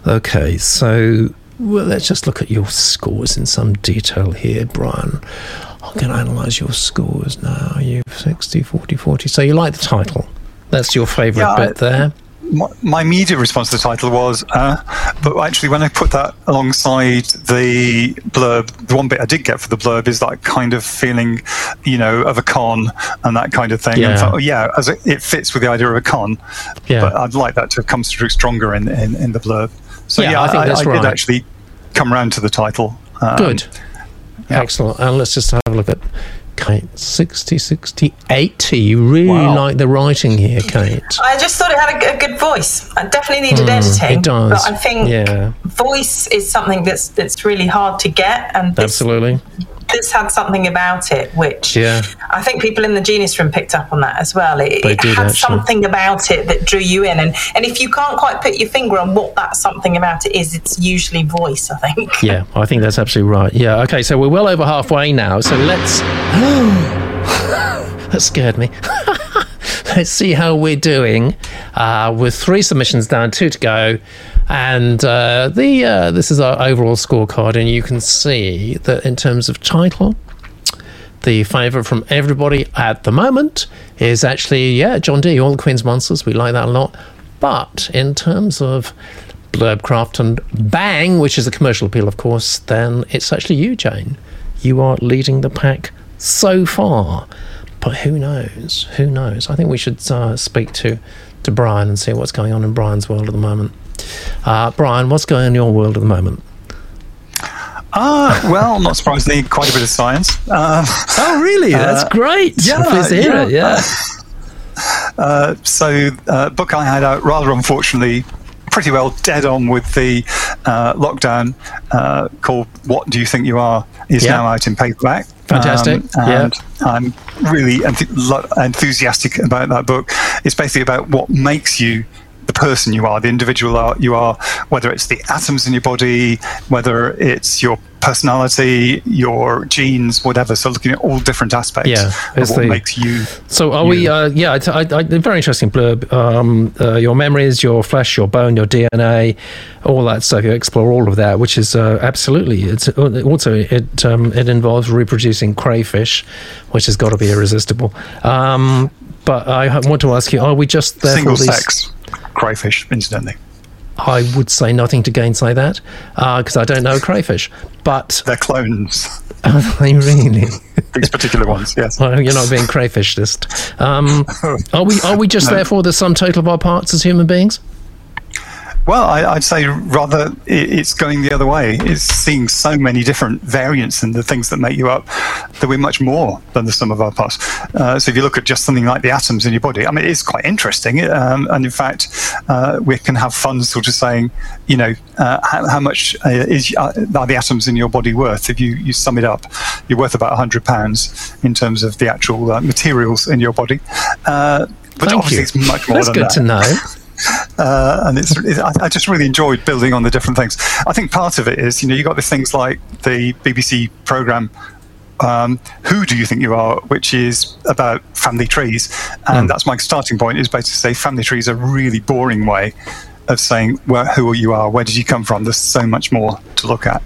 Okay, so well, let's just look at your scores in some detail here, Brian. I'm going to analyse your scores now. You've 60, 40, 40. So you like the title. That's your favourite Yeah, I- bit there. My, my immediate response to the title was, uh, but actually, when I put that alongside the blurb, the one bit I did get for the blurb is that kind of feeling, you know, of a con and that kind of thing. Yeah. And thought, oh, yeah, as it, it fits with the idea of a con. Yeah. But I'd like that to have come through stronger in, in, in the blurb. So Yeah, yeah, I think that's I, right. did actually come round to the title. Um, Good. yeah. Excellent. And let's just have a look at Kate. 60, 60, 80. You really Wow. like the writing here, Kate. I just thought it had a, a good voice. I definitely needed editing. Hmm, it does. But I think Yeah. voice is something that's that's really hard to get, and this, Absolutely. this had something about it which Yeah. I think people in the Genius Room picked up on that as well. It, it did, had actually. something about it that drew you in, and and if you can't quite put your finger on what that something about it is, it's usually voice. I think. Yeah, I think that's absolutely right. Yeah, okay, so we're well over halfway now. So let's. [gasps] that scared me. [laughs] let's see how we're doing uh, with three submissions down, two to go. And uh, the uh, this is our overall scorecard, and you can see that in terms of title, the favourite from everybody at the moment is actually, yeah, John D. All the Queen's Monsters. We like that a lot. But in terms of Blurbcraft and Bang, which is a commercial appeal, of course, then it's actually you, Jane. You are leading the pack so far. But who knows? Who knows? I think we should uh, speak to, to Brian and see what's going on in Brian's world at the moment. Uh, Brian, what's going on in your world at the moment? Ah, well, not surprisingly, quite a bit of science. Um, Oh, really? That's great. yeah, to hear yeah. it. Yeah. Uh, so, uh, book I had out rather unfortunately, pretty well dead on with the uh, lockdown, uh, called "What Do You Think You Are?" is Yeah. now out in paperback. Fantastic, Um, yeah. and I'm really enth- enthusiastic about that book. It's basically about what makes you person you are, the individual you are, whether it's the atoms in your body, whether it's your personality, your genes, whatever. So looking at all different aspects Yeah, of what the- makes you. So are we? Uh, yeah, it's- I, I, very interesting blurb. Um, uh, your memories, your flesh, your bone, your DNA, all that stuff. You explore all of that, which is uh, absolutely. It's also it um, it involves reproducing crayfish, which has got to be irresistible. Um, but I want to ask you: Are we just there Single these? sex crayfish, incidentally. I would say nothing to gainsay that because I don't know crayfish. But [laughs] They're clones, are they really? [laughs] these particular ones, yes. Well, you're not being crayfished. Um, are we? Are we just [laughs] No. therefore the sum total of our parts as human beings? Well, I, I'd say rather it's going the other way. It's seeing so many different variants in the things that make you up that we're much more than the sum of our parts. Uh, so if you look at just something like the atoms in your body, I mean, it's quite interesting. Um, and in fact, uh, we can have fun sort of saying, you know, uh, how, how much uh, is uh, are the atoms in your body worth? If you, you sum it up, you're worth about hundred pounds in terms of the actual uh, materials in your body. Uh, but Thank obviously, you. it's much more than that. That's good that to know. [laughs] uh, and it's, it, I, I just really enjoyed building on the different things. I think part of it is, you know, you got the things like the BBC program. Um, Who do you think you are? Which is about family trees, and that's my starting point. Is basically to say family trees are a really boring way of saying where, who you are, where did you come from. There's so much more to look at.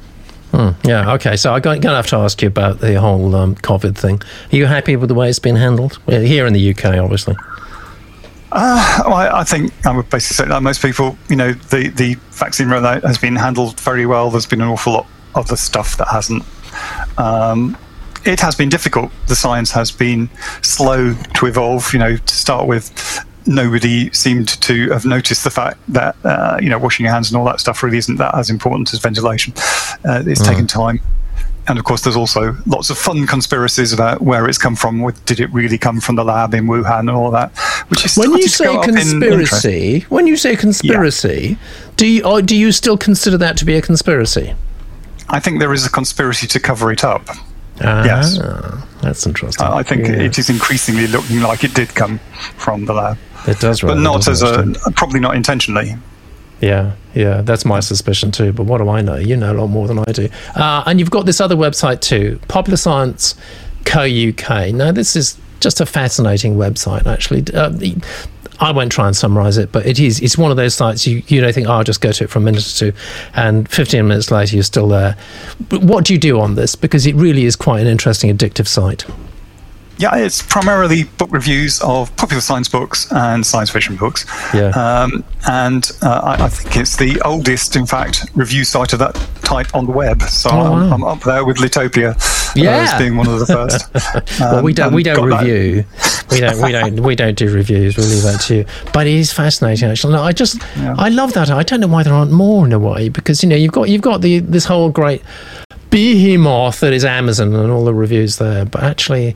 Yeah. Okay. So I'm going to have to ask you about the whole um, COVID thing. Are you happy with the way it's been handled here in the UK? Obviously. Well, I, I think I would basically say that most people, you know, the, the vaccine rollout has been handled very well. There's been an awful lot of the stuff that hasn't. Um, it has been difficult. The science has been slow to evolve. You know, to start with, nobody seemed to have noticed the fact that uh, you know washing your hands and all that stuff really isn't that as important as ventilation. Uh, it's taken time. And of course, there's also lots of fun conspiracies about where it's come from. With did it really come from the lab in Wuhan and all that? Which is When you say up in conspiracy, when you say conspiracy, do you or do you still consider that to be a conspiracy? I think there is a conspiracy to cover it up. Ah, Yes. That's interesting. I think Yeah. it is increasingly looking like it did come from the lab, It does, but not as a probably not intentionally. Yeah, yeah, that's my suspicion too. But what do I know? You know a lot more than I do. Uh, and you've got this other website too, Popular Science Co UK. Now, this is just a fascinating website, actually. Uh, I won't try and summarize it, but it is. It's one of those sites you you don't think, oh, I'll just go to it for a minute or two, and 15 minutes later you're still there. But what do you do on this? Because it really is quite an interesting, addictive site. Yeah, it's primarily book reviews of popular science books and science fiction books. Yeah. Um, and uh, I, I think it's the oldest, in fact, review site of that type on the web. So Oh, I'm, wow. I'm up there with Litopia uh, Yeah. as being one of the first. [laughs] well, we Um, don't. We don't that- review. We don't. We don't. We don't do reviews. We leave that to you. But it is fascinating, actually. No, I just. I love that. I don't know why there aren't more in a way because you know you've got you've got the this whole great behemoth that is Amazon and all the reviews there, but actually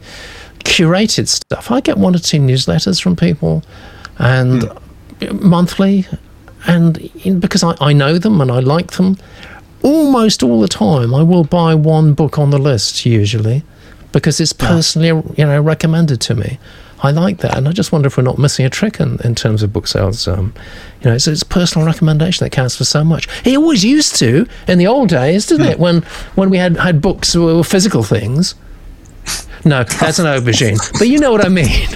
curated stuff. I get one or two newsletters from people, and hmm. monthly, and in, because I, I know them and I like them, almost all the time I will buy one book on the list usually because it's personally you know recommended to me. I like that, and I just wonder if we're not missing a trick in, in terms of book sales. Um, you know, it's, it's personal recommendation that counts for so much. It always used to in the old days, didn't hmm. it? When when we had had books were physical things. No, that's an aubergine, but you know what I mean. [laughs]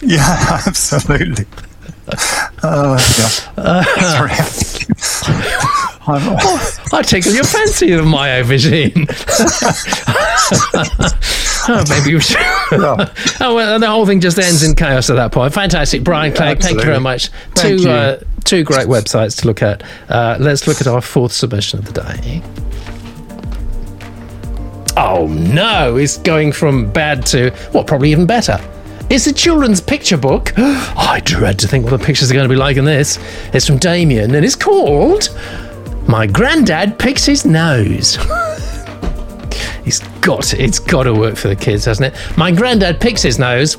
Yeah, absolutely. Uh, yeah. Sorry. [laughs] I'm- I tickle your fancy of my aubergine. [laughs] oh, maybe we should. oh, well, the whole thing just ends in chaos at that point. Fantastic, Brian Clegg. Thank you very much. Thank two. Uh, two great websites to look at. Uh, let's look at our fourth submission of the day. Oh no, it's going from bad to what? Probably even better. It's a children's picture book. [gasps] I dread to think what the pictures are going to be like in this. It's from Damien and it's called My Granddad Picks His Nose. [laughs] it's got it's got to work for the kids, hasn't it? My granddad picks his nose.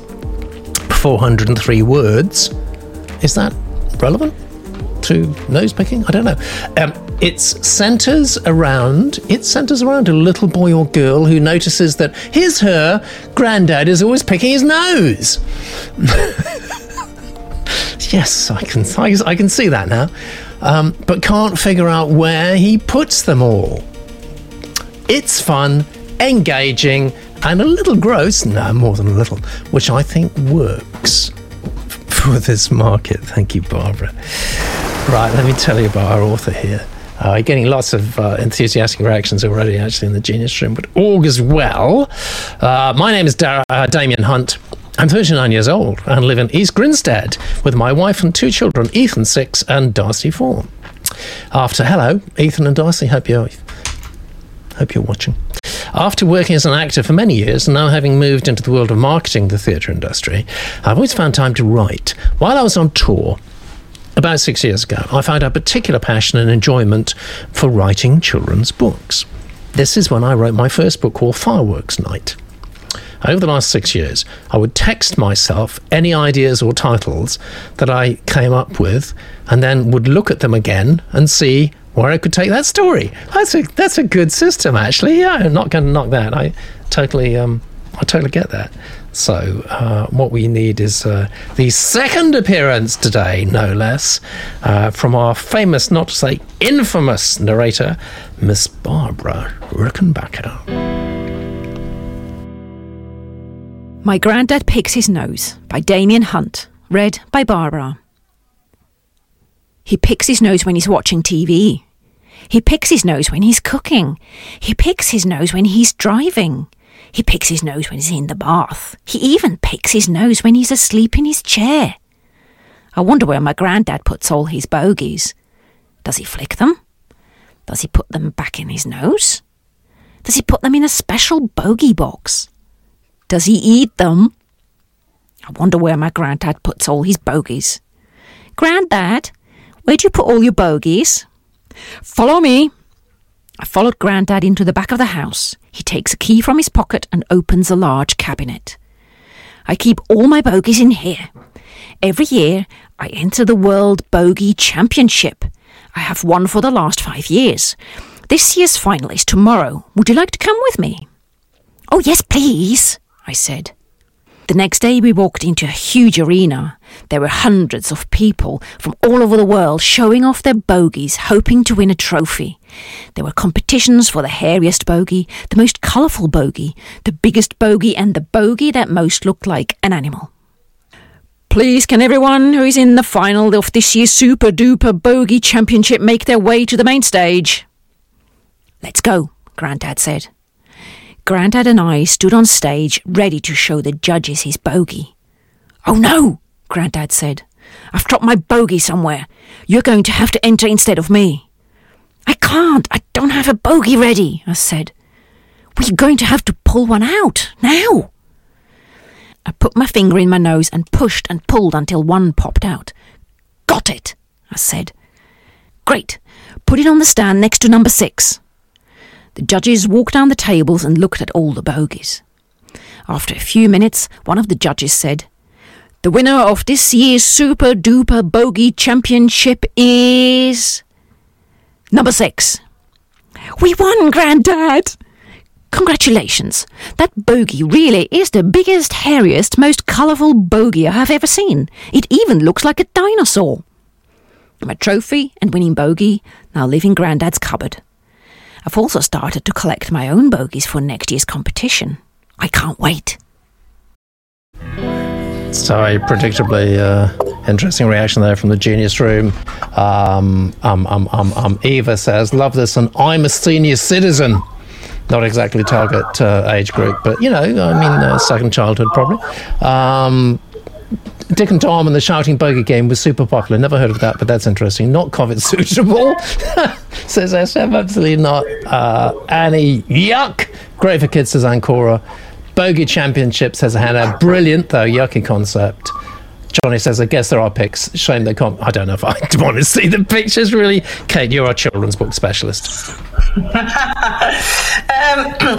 403 words. Is that relevant to nose picking? I don't know. Um, it centers around it centers around a little boy or girl who notices that his her granddad is always picking his nose. [laughs] yes, I can, I can see that now. Um, but can't figure out where he puts them all. It's fun, engaging, and a little gross. No, more than a little, which I think works for this market. Thank you, Barbara. Right, let me tell you about our author here. Uh, getting lots of uh, enthusiastic reactions already, actually, in the Genius Room, but all is well. Uh, my name is Dar- uh, Damien Hunt. I'm 39 years old and live in East Grinstead with my wife and two children, Ethan, six, and Darcy, four. After hello, Ethan and Darcy, hope you're hope you're watching. After working as an actor for many years and now having moved into the world of marketing the theatre industry, I've always found time to write. While I was on tour, about six years ago, I found a particular passion and enjoyment for writing children's books. This is when I wrote my first book called Fireworks Night. Over the last six years, I would text myself any ideas or titles that I came up with and then would look at them again and see where I could take that story. That's a, that's a good system, actually. Yeah, I'm not going to knock that. I totally, um, I totally get that. So, uh, what we need is uh, the second appearance today, no less, uh, from our famous, not to say infamous narrator, Miss Barbara Rickenbacker. My Granddad Picks His Nose by Damien Hunt, read by Barbara. He picks his nose when he's watching TV. He picks his nose when he's cooking. He picks his nose when he's driving. He picks his nose when he's in the bath. He even picks his nose when he's asleep in his chair. I wonder where my granddad puts all his bogies. Does he flick them? Does he put them back in his nose? Does he put them in a special bogey box? Does he eat them? I wonder where my granddad puts all his bogies. Granddad, where do you put all your bogies? Follow me. I followed Grandad into the back of the house. He takes a key from his pocket and opens a large cabinet. I keep all my bogies in here. Every year, I enter the World Bogey Championship. I have won for the last five years. This year's final is tomorrow. Would you like to come with me? Oh, yes, please, I said. The next day, we walked into a huge arena. There were hundreds of people from all over the world showing off their bogies, hoping to win a trophy. There were competitions for the hairiest bogey, the most colourful bogey, the biggest bogey, and the bogey that most looked like an animal. Please, can everyone who is in the final of this year's Super Duper Bogey Championship make their way to the main stage? Let's go, Grandad said. Grandad and I stood on stage ready to show the judges his bogey. Oh no, Grandad said. I've dropped my bogey somewhere. You're going to have to enter instead of me. I can't. I don't have a bogey ready, I said. We're going to have to pull one out now. I put my finger in my nose and pushed and pulled until one popped out. Got it, I said. Great. Put it on the stand next to number six. The judges walked down the tables and looked at all the bogies. After a few minutes, one of the judges said, The winner of this year's Super Duper Bogey Championship is. Number six. We won, Grandad! Congratulations! That bogey really is the biggest, hairiest, most colourful bogey I have ever seen. It even looks like a dinosaur. My trophy and winning bogey now live in Grandad's cupboard. I've also started to collect my own bogies for next year's competition. I can't wait. So, a predictably uh, interesting reaction there from the Genius Room. Um, um, um, um, um, Eva says, Love this, and I'm a senior citizen. Not exactly target uh, age group, but you know, I mean, uh, second childhood probably. Um, Dick and Tom and the Shouting Bogey game was super popular. Never heard of that, but that's interesting. Not COVID suitable, [laughs] says SF. Absolutely not. Uh, Annie, yuck. Great for kids, says Ancora. Bogey Championship, says Hannah. Brilliant, though. Yucky concept. Johnny says, I guess there are pics. Shame they can't. I don't know if I [laughs] want to see the pictures, really. Kate, you're our children's book specialist. [laughs] um, [clears throat]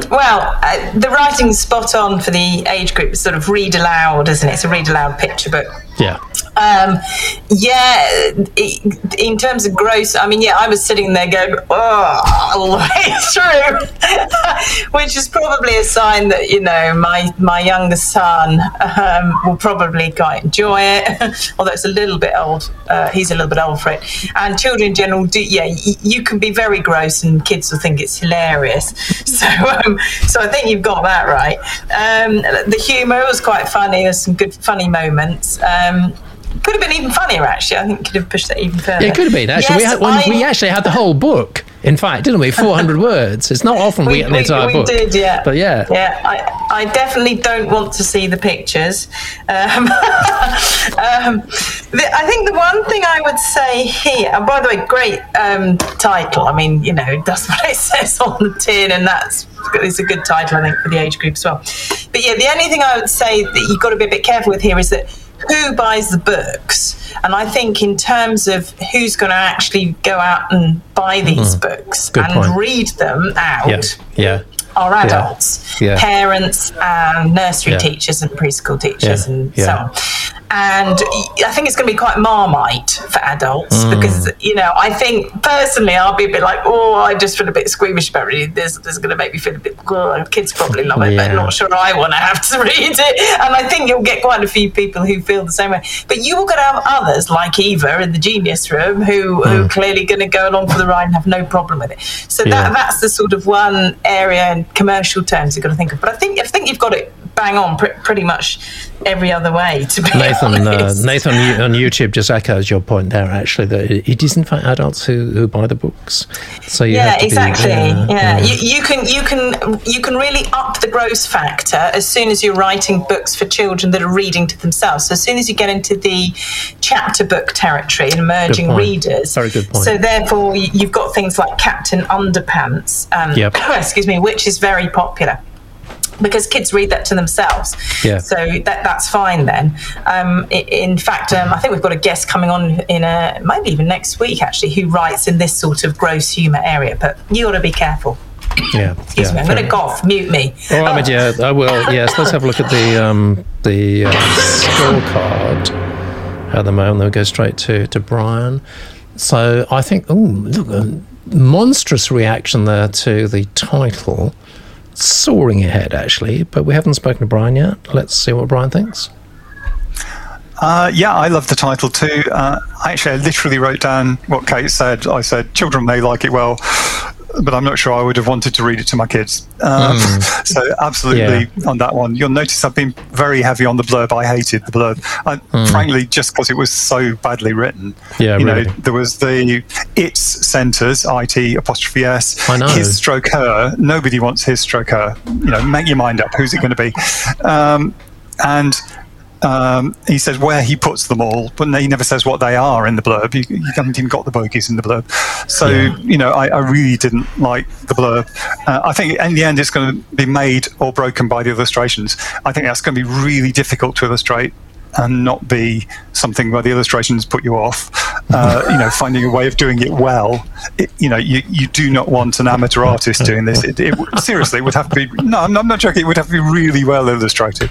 well, uh, the writing's spot on for the age group. It's sort of read aloud, isn't it? It's a read aloud picture book. Yeah. Um, yeah, in terms of gross, I mean, yeah, I was sitting there going, oh, all the way [laughs] through, [laughs] which is probably a sign that, you know, my, my youngest son um, will probably quite enjoy it, [laughs] although it's a little bit old. Uh, he's a little bit old for it. And children in general do, yeah, y- you can be very gross and kids will think it's hilarious. So, um, so I think you've got that right. Um, the humour was quite funny. There's some good funny moments. Um, could have been even funnier, actually. I think could have pushed that even further. It could have been actually. Yes, we, had, I, we actually had the whole book. In fact, didn't we? Four hundred [laughs] words. It's not often we, we get the entire we, book. We did, yeah. But yeah, yeah. I, I definitely don't want to see the pictures. Um, [laughs] um, the, I think the one thing I would say here, and by the way, great um, title. I mean, you know, that's [laughs] what it says on the tin, and that's it's a good title, I think, for the age group as well. But yeah, the only thing I would say that you've got to be a bit careful with here is that who buys the books. And I think, in terms of who's going to actually go out and buy these mm, books and point. read them out, yeah, yeah. are adults, yeah. parents, and nursery yeah. teachers, and preschool teachers, and so on and I think it's going to be quite marmite for adults mm. because you know I think personally I'll be a bit like oh I just feel a bit squeamish about reading this. This is going to make me feel a bit good. Kids probably love it, yeah. but not sure I want to have to [laughs] read it. And I think you'll get quite a few people who feel the same way. But you are going to have others like Eva in the Genius Room who, mm. who are clearly going to go along for the ride and have no problem with it. So yeah. that that's the sort of one area in commercial terms you've got to think of. But I think I think you've got it bang on pr- pretty much every other way. To be Nathan, uh, Nathan on YouTube just echoes your point there. Actually, that it is in fact adults who, who buy the books. So yeah, exactly. Be, uh, yeah, yeah. You, you, can you can you can really up the gross factor as soon as you're writing books for children that are reading to themselves. So as soon as you get into the chapter book territory and emerging readers, very good point. So therefore, you've got things like Captain Underpants. Um, yep. [coughs] excuse me, which is very popular because kids read that to themselves. Yeah. So that that's fine then. Um, in fact, um, I think we've got a guest coming on in a maybe even next week actually who writes in this sort of gross humour area. But you got to be careful. Yeah. Excuse yeah, me. I'm going to cough. Mute me. All right, oh. yeah, I will. [laughs] Yes, let's have a look at the um, the uh, scorecard at the moment. Then we go straight to to Brian. So I think, oh, look, a monstrous reaction there to the title soaring ahead, actually. But we haven't spoken to Brian yet. Let's see what Brian thinks. Uh, yeah, I love the title too. Uh, I actually literally wrote down what Kate said. I said, children may like it well, but I'm not sure I would have wanted to read it to my kids. Um, mm. [laughs] So, absolutely yeah. on that one. You'll notice I've been very heavy on the blurb. I hated the blurb, I, mm. frankly, just because it was so badly written. Yeah, you really. know, there was the its centers, it apostrophe s, I know. his stroke her. Nobody wants his stroke her. You know, make your mind up. Who's it going to be? Um, and um, he says where he puts them all, but he never says what they are in the blurb. You, you haven't even got the bogies in the blurb. So, yeah. you know, I, I, really didn't like the blurb. Uh, I think in the end it's going to be made or broken by the illustrations. I think that's going to be really difficult to illustrate and not be something where the illustrations put you off. Uh, [laughs] you know, finding a way of doing it well. It, you know, you, you do not want an amateur artist doing this. It, it, seriously, it would have to be. No, I'm, I'm, not joking. It would have to be really well illustrated.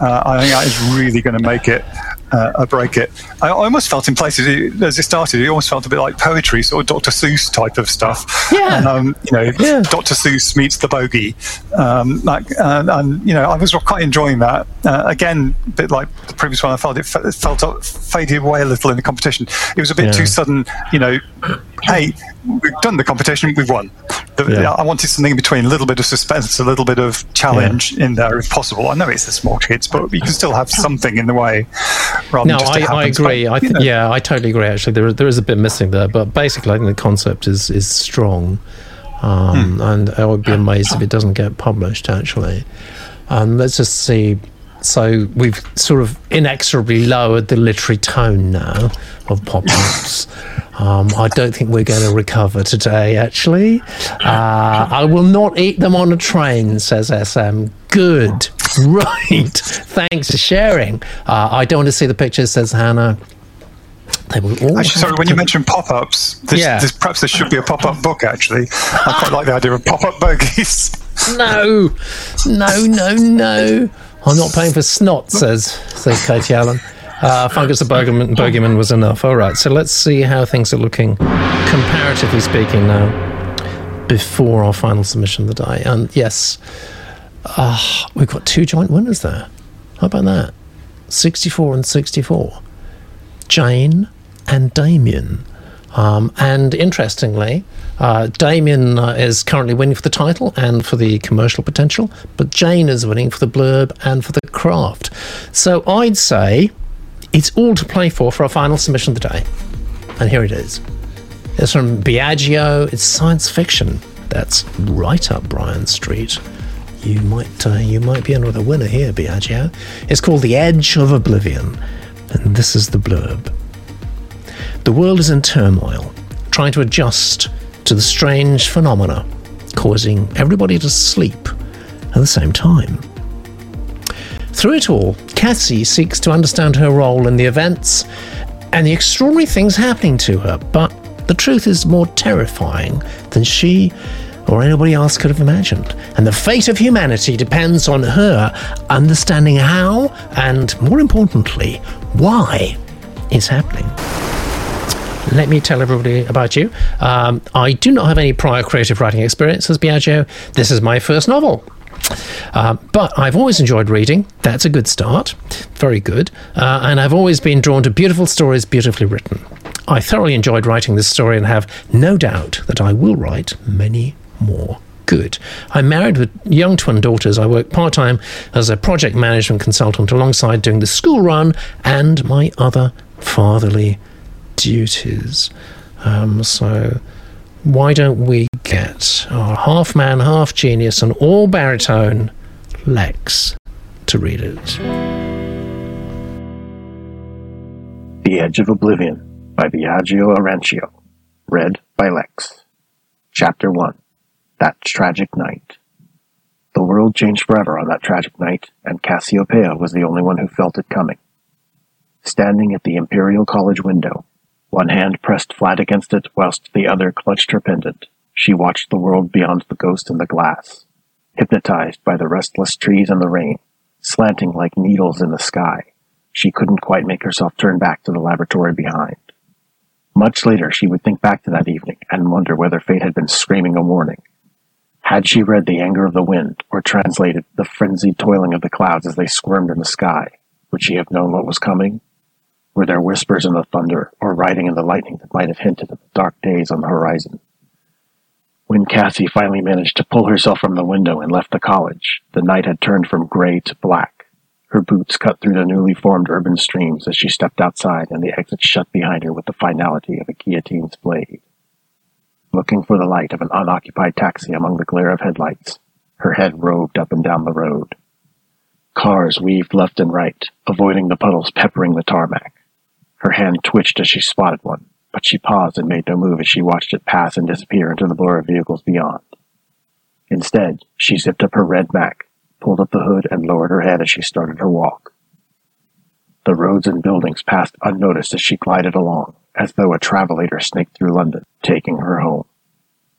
Uh, I think that is really going to make it uh, break it. I almost felt in places as it started, it almost felt a bit like poetry, sort of Dr. Seuss type of stuff. Yeah. And, um, you know, yeah. Dr. Seuss meets the bogey. Um, like, uh, and you know, I was quite enjoying that. Uh, again, a bit like the previous one, I felt it, it felt faded away a little in the competition. It was a bit yeah. too sudden. You know, hey, we've done the competition, we've won. The, yeah. I wanted something in between, a little bit of suspense, a little bit of challenge yeah. in there if possible. I know it's the small kids, but you can still have something in the way. Rather no, I, I, agree. But, I th- yeah, I totally agree. Actually, there there is a bit missing there, but basically, I think the concept is is strong, um, hmm. and I would be amazed if it doesn't get published. Actually, um, let's just see so we've sort of inexorably lowered the literary tone now of pop ups. Um, I don't think we're going to recover today, actually. Uh, I will not eat them on a train, says SM. Good. Right. Thanks for sharing. Uh, I don't want to see the pictures, says Hannah. They will all actually, sorry, when you mentioned pop ups, yeah. perhaps there should be a pop up book, actually. I quite like the idea of pop up bogies. [laughs] no, no, no, no. I'm not paying for snot, says says Katie Allen. Uh, Fungus the Bogeyman, Bogeyman was enough. All right, so let's see how things are looking, comparatively speaking, now, before our final submission of the day. And yes, uh, we've got two joint winners there. How about that? 64 and 64. Jane and Damien. Um, and interestingly, uh, Damien uh, is currently winning for the title and for the commercial potential, but Jane is winning for the blurb and for the craft. So I'd say it's all to play for for our final submission of the day. And here it is. It's from Biagio. It's science fiction. That's right up Brian Street. You might uh, you might be another winner here, Biagio. It's called The Edge of Oblivion, and this is the blurb. The world is in turmoil, trying to adjust to the strange phenomena causing everybody to sleep at the same time. Through it all, Cassie seeks to understand her role in the events and the extraordinary things happening to her, but the truth is more terrifying than she or anybody else could have imagined. And the fate of humanity depends on her understanding how and, more importantly, why it's happening let me tell everybody about you. Um, I do not have any prior creative writing experience as Biagio. This is my first novel. Uh, but I've always enjoyed reading. That's a good start. Very good. Uh, and I've always been drawn to beautiful stories, beautifully written. I thoroughly enjoyed writing this story and have no doubt that I will write many more good. I'm married with young twin daughters. I work part time as a project management consultant alongside doing the school run and my other fatherly duties. Um, so why don't we get our half man, half genius, and all baritone Lex to read it? The Edge of Oblivion by Biagio Arancio. Read by Lex. Chapter 1 That Tragic Night. The world changed forever on that tragic night, and Cassiopeia was the only one who felt it coming. Standing at the Imperial College window, one hand pressed flat against it, whilst the other clutched her pendant. She watched the world beyond the ghost in the glass, hypnotized by the restless trees and the rain, slanting like needles in the sky. She couldn't quite make herself turn back to the laboratory behind. Much later, she would think back to that evening and wonder whether fate had been screaming a warning. Had she read the anger of the wind, or translated the frenzied toiling of the clouds as they squirmed in the sky, would she have known what was coming? Were there whispers in the thunder or riding in the lightning that might have hinted at the dark days on the horizon? When Cassie finally managed to pull herself from the window and left the college, the night had turned from gray to black. Her boots cut through the newly formed urban streams as she stepped outside, and the exit shut behind her with the finality of a guillotine's blade. Looking for the light of an unoccupied taxi among the glare of headlights, her head roved up and down the road. Cars weaved left and right, avoiding the puddles peppering the tarmac. Her hand twitched as she spotted one, but she paused and made no move as she watched it pass and disappear into the blur of vehicles beyond. Instead, she zipped up her red Mac, pulled up the hood, and lowered her head as she started her walk. The roads and buildings passed unnoticed as she glided along, as though a travelator snaked through London, taking her home.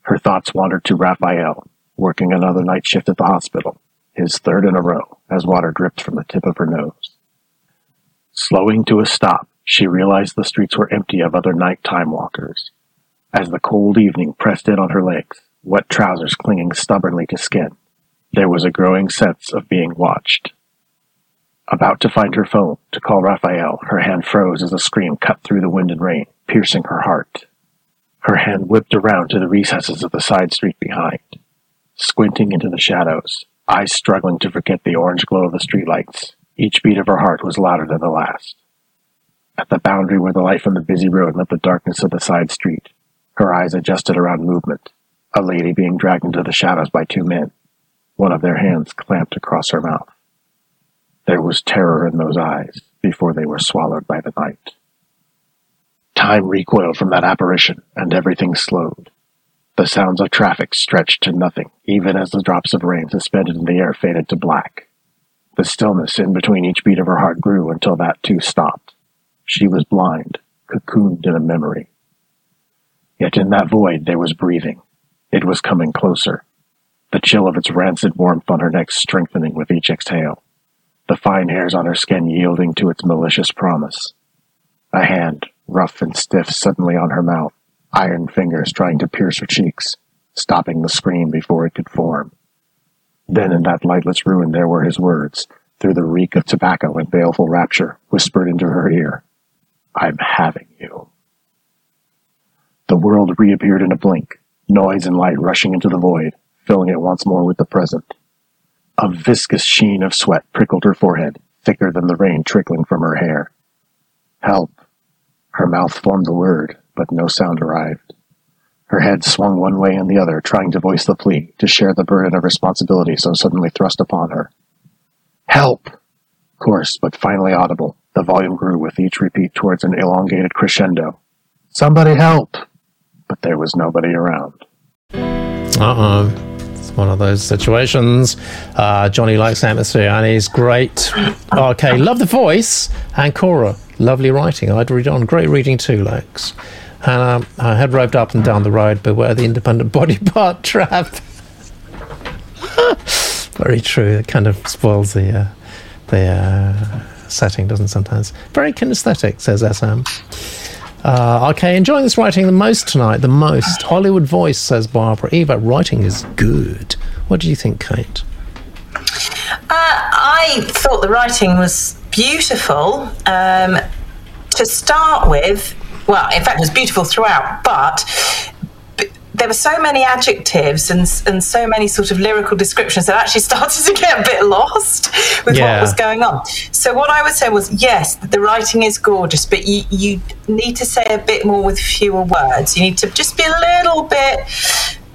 Her thoughts wandered to Raphael, working another night shift at the hospital, his third in a row, as water dripped from the tip of her nose. Slowing to a stop, she realized the streets were empty of other nighttime walkers. As the cold evening pressed in on her legs, wet trousers clinging stubbornly to skin, there was a growing sense of being watched. About to find her phone to call Raphael, her hand froze as a scream cut through the wind and rain, piercing her heart. Her hand whipped around to the recesses of the side street behind. Squinting into the shadows, eyes struggling to forget the orange glow of the streetlights, each beat of her heart was louder than the last. At the boundary where the light from the busy road met the darkness of the side street, her eyes adjusted around movement. A lady being dragged into the shadows by two men, one of their hands clamped across her mouth. There was terror in those eyes before they were swallowed by the night. Time recoiled from that apparition, and everything slowed. The sounds of traffic stretched to nothing, even as the drops of rain suspended in the air faded to black. The stillness in between each beat of her heart grew until that too stopped. She was blind, cocooned in a memory. Yet in that void there was breathing. It was coming closer, the chill of its rancid warmth on her neck strengthening with each exhale. the fine hairs on her skin yielding to its malicious promise. A hand, rough and stiff, suddenly on her mouth, iron fingers trying to pierce her cheeks, stopping the scream before it could form. Then in that lightless ruin there were his words, through the reek of tobacco and baleful rapture, whispered into her ear. I'm having you. The world reappeared in a blink, noise and light rushing into the void, filling it once more with the present. A viscous sheen of sweat prickled her forehead, thicker than the rain trickling from her hair. Help. Her mouth formed the word, but no sound arrived. Her head swung one way and the other, trying to voice the plea, to share the burden of responsibility so suddenly thrust upon her. Help! Coarse, but finally audible, the volume grew with each repeat towards an elongated crescendo. Somebody help! But there was nobody around. Uh oh. It's one of those situations. Uh, Johnny likes atmosphere and he's great. Okay, love the voice. And Cora, lovely writing. I'd read on. Great reading too, Lex. And um, I had roved up and down the road, beware the independent [laughs] body part trap. [laughs] Very true. It kind of spoils the uh, the uh, setting, doesn't sometimes? Very kinesthetic, says SM. Uh, okay, enjoying this writing the most tonight. The most. Hollywood voice, says Barbara. Eva, writing is good. What do you think, Kate? Uh, I thought the writing was beautiful. Um, to start with, well, in fact, it was beautiful throughout, but there were so many adjectives and and so many sort of lyrical descriptions that I actually [laughs] started to get a bit lost with Yeah. what was going on. So what I would say was yes, the writing is gorgeous, but you you need to say a bit more with fewer words. You need to just be a little bit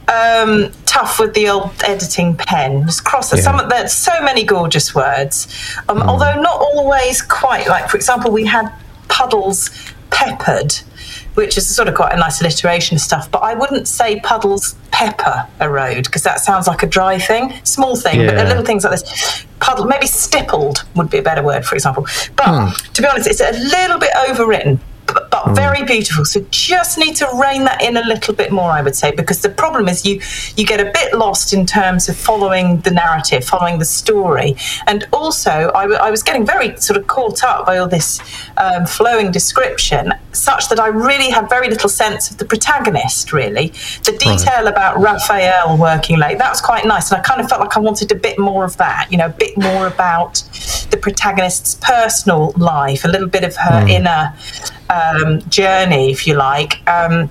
um, tough with the old editing pen. Just cross. Yeah. Some there's so many gorgeous words, um, although not always quite. Like for example, we had puddles peppered, which is sort of quite a nice alliteration of stuff. But I wouldn't say puddles pepper a road because that sounds like a dry thing, small thing, but little things like this. Puddle, maybe stippled would be a better word, for example. But hmm. to be honest, it's a little bit overwritten. But, but very beautiful. So just need to rein that in a little bit more, I would say, because the problem is you you get a bit lost in terms of following the narrative, following the story, and also I, w- I was getting very sort of caught up by all this um, flowing description, such that I really had very little sense of the protagonist. Really, the detail about Raphael working late that was quite nice, and I kind of felt like I wanted a bit more of that. You know, a bit more about the protagonist's personal life, a little bit of her inner um, journey, if you like. Um,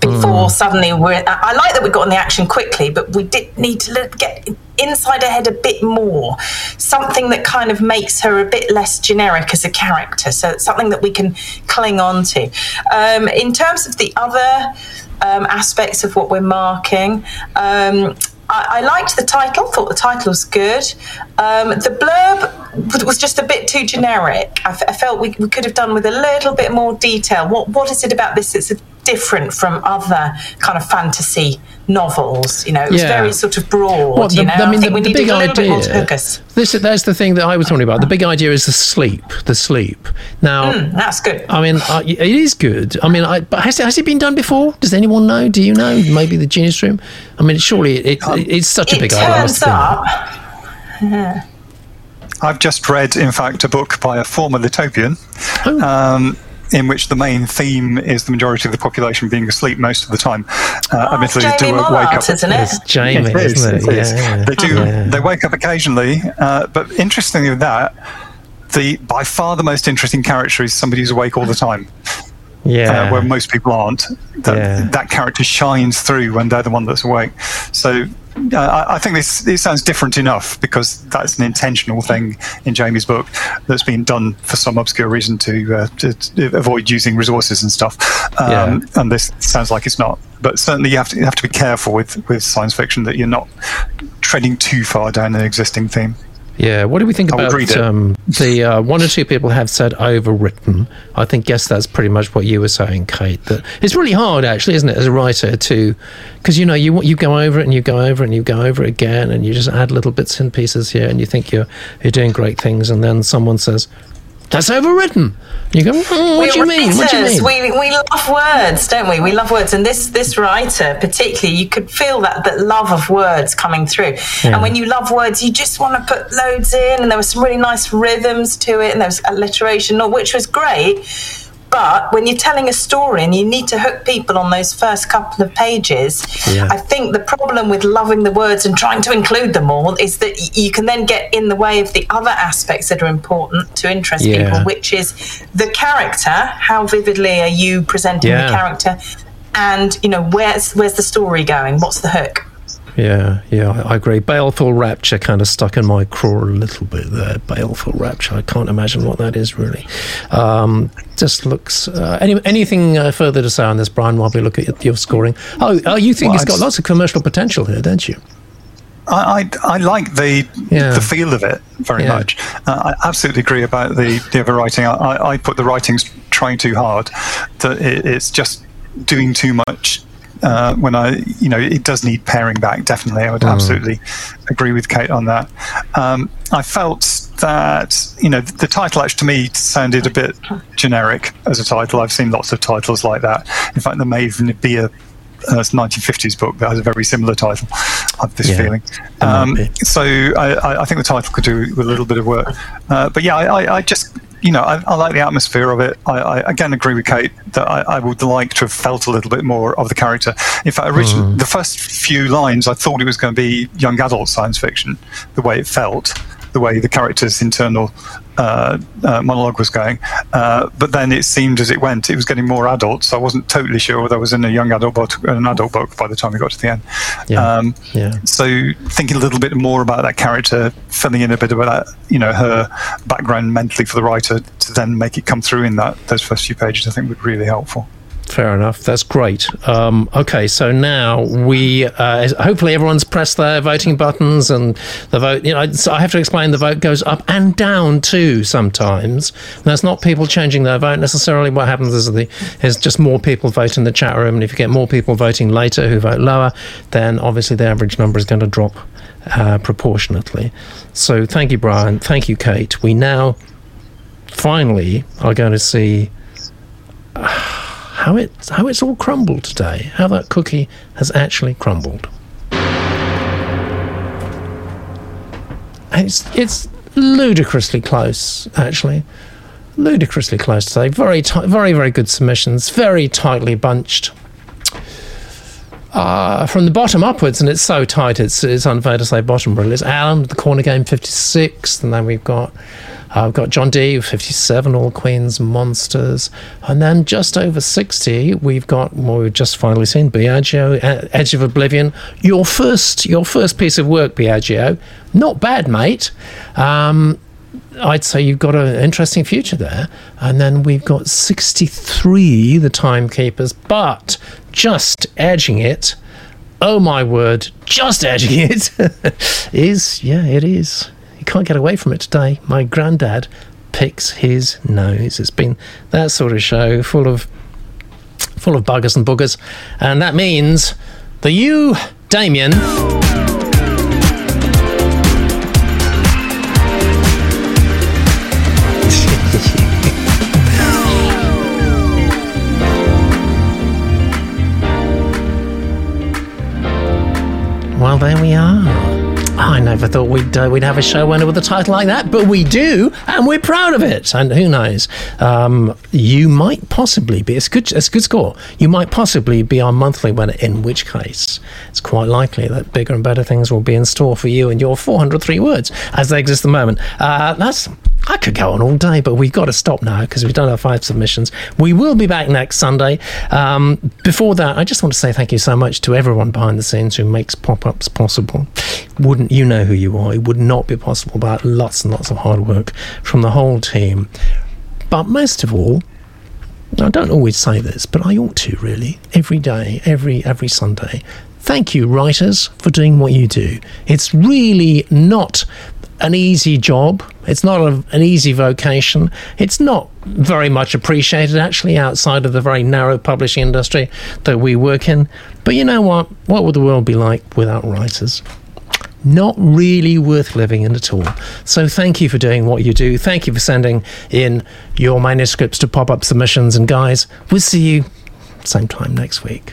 before suddenly we're. I like that we got on the action quickly, but we did need to get inside her head a bit more. Something that kind of makes her a bit less generic as a character. So it's something that we can cling on to. Um, in terms of the other um, aspects of what we're marking. Um, I, I liked the title. Thought the title was good. Um, the blurb was- just a bit too generic. I, f- I felt we, we could have done with a little bit more detail. What what is it about this that's different from other kind of fantasy novels? You know, it was Yeah. very sort of broad. Well, the- you know, I mean, think the- we the big a little bit more to idea- hook us. This, that's the thing that I was talking about. The big idea is the sleep. The sleep. Now, Mm, that's good. I mean, uh, it is good. I mean, I, but has it, has it been done before? Does anyone know? Do you know? Maybe the Genius Room. I mean, surely it, it, it's such a It big idea. It turns must have been. up. I've just read, in fact, a book by a former Litopian, Oh. um, in which the main theme is the majority of the population being asleep most of the time. Uh, Oh, admittedly, they Jamie do wake up. isn't it? It's Jamie, It is, isn't it? it is. Yeah. They do. Yeah. They wake up occasionally, uh, but interestingly, with that, the by far the most interesting character is somebody who's awake all the time, Yeah. uh, where most people aren't. That, Yeah. that character shines through when they're the one that's awake. So. I, I think this it sounds different enough because that's an intentional thing in Jamie's book that's been done for some obscure reason to, uh, to, to avoid using resources and stuff. Um, Yeah. And this sounds like it's not. But certainly you have to you have to be careful with, with science fiction that you're not treading too far down an existing theme. Yeah, what do we think I about um, the uh, one or two people have said overwritten? I think yes, that's pretty much what you were saying, Kate. That it's really hard, actually, isn't it, as a writer to because you know you you go over it and you go over it and you go over it again and you just add little bits and pieces here and you think you're you're doing great things and then someone says that's overwritten. You go, mm, what do you mean? What do you mean? We, we love words, don't we? We love words. And this, this writer, particularly, you could feel that, that love of words coming through. Yeah. And when you love words, you just want to put loads in. And there were some really nice rhythms to it, and there was alliteration, which was great but when you're telling a story and you need to hook people on those first couple of pages, yeah. I think the problem with loving the words and trying to include them all is that you can then get in the way of the other aspects that are important to interest yeah. people, which is the character. How vividly are you presenting yeah. the character? And you know where's where's the story going? What's the hook? Yeah, yeah, I agree. Baleful Rapture kind of stuck in my craw a little bit there. Baleful Rapture. I can't imagine what that is really. Um, just looks. Uh, any, anything uh, further to say on this, Brian, while we look at your scoring? Oh, oh you think well, it's got lots of commercial potential here, don't you? I, I, I, like the yeah. the feel of it very yeah. much. Uh, I absolutely agree about the, the overwriting. I, I put the writings trying too hard. That it, it's just doing too much uh, when I, you know, it does need paring back. Definitely, I would mm. absolutely agree with Kate on that. Um, I felt that you know the title actually to me sounded a bit generic as a title. I've seen lots of titles like that. In fact, there may even be a 1950s book that has a very similar title. I have this yeah, feeling. Um, so I, I, think the title could do with a little bit of work. Uh, but yeah, I, I, just you know, I, I, like the atmosphere of it. I, I again agree with Kate that I, I, would like to have felt a little bit more of the character. In fact, originally, mm. the first few lines, I thought it was going to be young adult science fiction, the way it felt the way the character's internal uh, uh, monologue was going. Uh, but then it seemed as it went, it was getting more adult. So I wasn't totally sure whether I was in a young adult book or an adult book by the time we got to the end. Yeah. Um, yeah. So thinking a little bit more about that character, filling in a bit about that, you know, her background mentally for the writer to then make it come through in that those first few pages, I think would be really helpful. Fair enough. That's great. Um, okay, so now we uh, hopefully everyone's pressed their voting buttons and the vote. You know, so I have to explain the vote goes up and down too sometimes. That's not people changing their vote necessarily. What happens is the is just more people vote in the chat room, and if you get more people voting later who vote lower, then obviously the average number is going to drop uh, proportionately. So thank you, Brian. Thank you, Kate. We now finally are going to see. Uh, [sighs] how it how it's all crumbled today, how that cookie has actually crumbled. It's it's ludicrously close, actually, ludicrously close today. Very t- very very good submissions, very tightly bunched. Uh, from the bottom upwards, and it's so tight, it's, it's unfair to say bottom really. It's Alan the corner game 56, and then we've got uh, we've got John D, 57, All Queen's Monsters. And then just over 60, we've got what we've just finally seen, Biagio, Edge of Oblivion. Your first, your first piece of work, Biagio. Not bad, mate. Um, I'd say you've got an interesting future there. And then we've got 63, the timekeepers, but just edging it. Oh my word, just edging it [laughs] is, yeah, it is. You can't get away from it today. My granddad picks his nose. It's been that sort of show full of full of buggers and boogers. And that means the you, Damien. [laughs] well, there we are. Never thought we'd uh, we'd have a show winner with a title like that, but we do, and we're proud of it. And who knows, um, you might possibly be. It's good. It's a good score. You might possibly be our monthly winner. In which case, it's quite likely that bigger and better things will be in store for you and your 403 words as they exist at the moment. Uh, that's I could go on all day, but we've got to stop now because we've done our five submissions. We will be back next Sunday. Um, before that, I just want to say thank you so much to everyone behind the scenes who makes pop ups possible. Wouldn't you know who you are? It would not be possible without lots and lots of hard work from the whole team. But most of all, I don't always say this, but I ought to really every day, every every Sunday. Thank you, writers, for doing what you do. It's really not an easy job. It's not a, an easy vocation. It's not very much appreciated, actually, outside of the very narrow publishing industry that we work in. But you know what? What would the world be like without writers? not really worth living in at all. So thank you for doing what you do. Thank you for sending in your manuscripts to pop up submissions. And guys, we'll see you same time next week.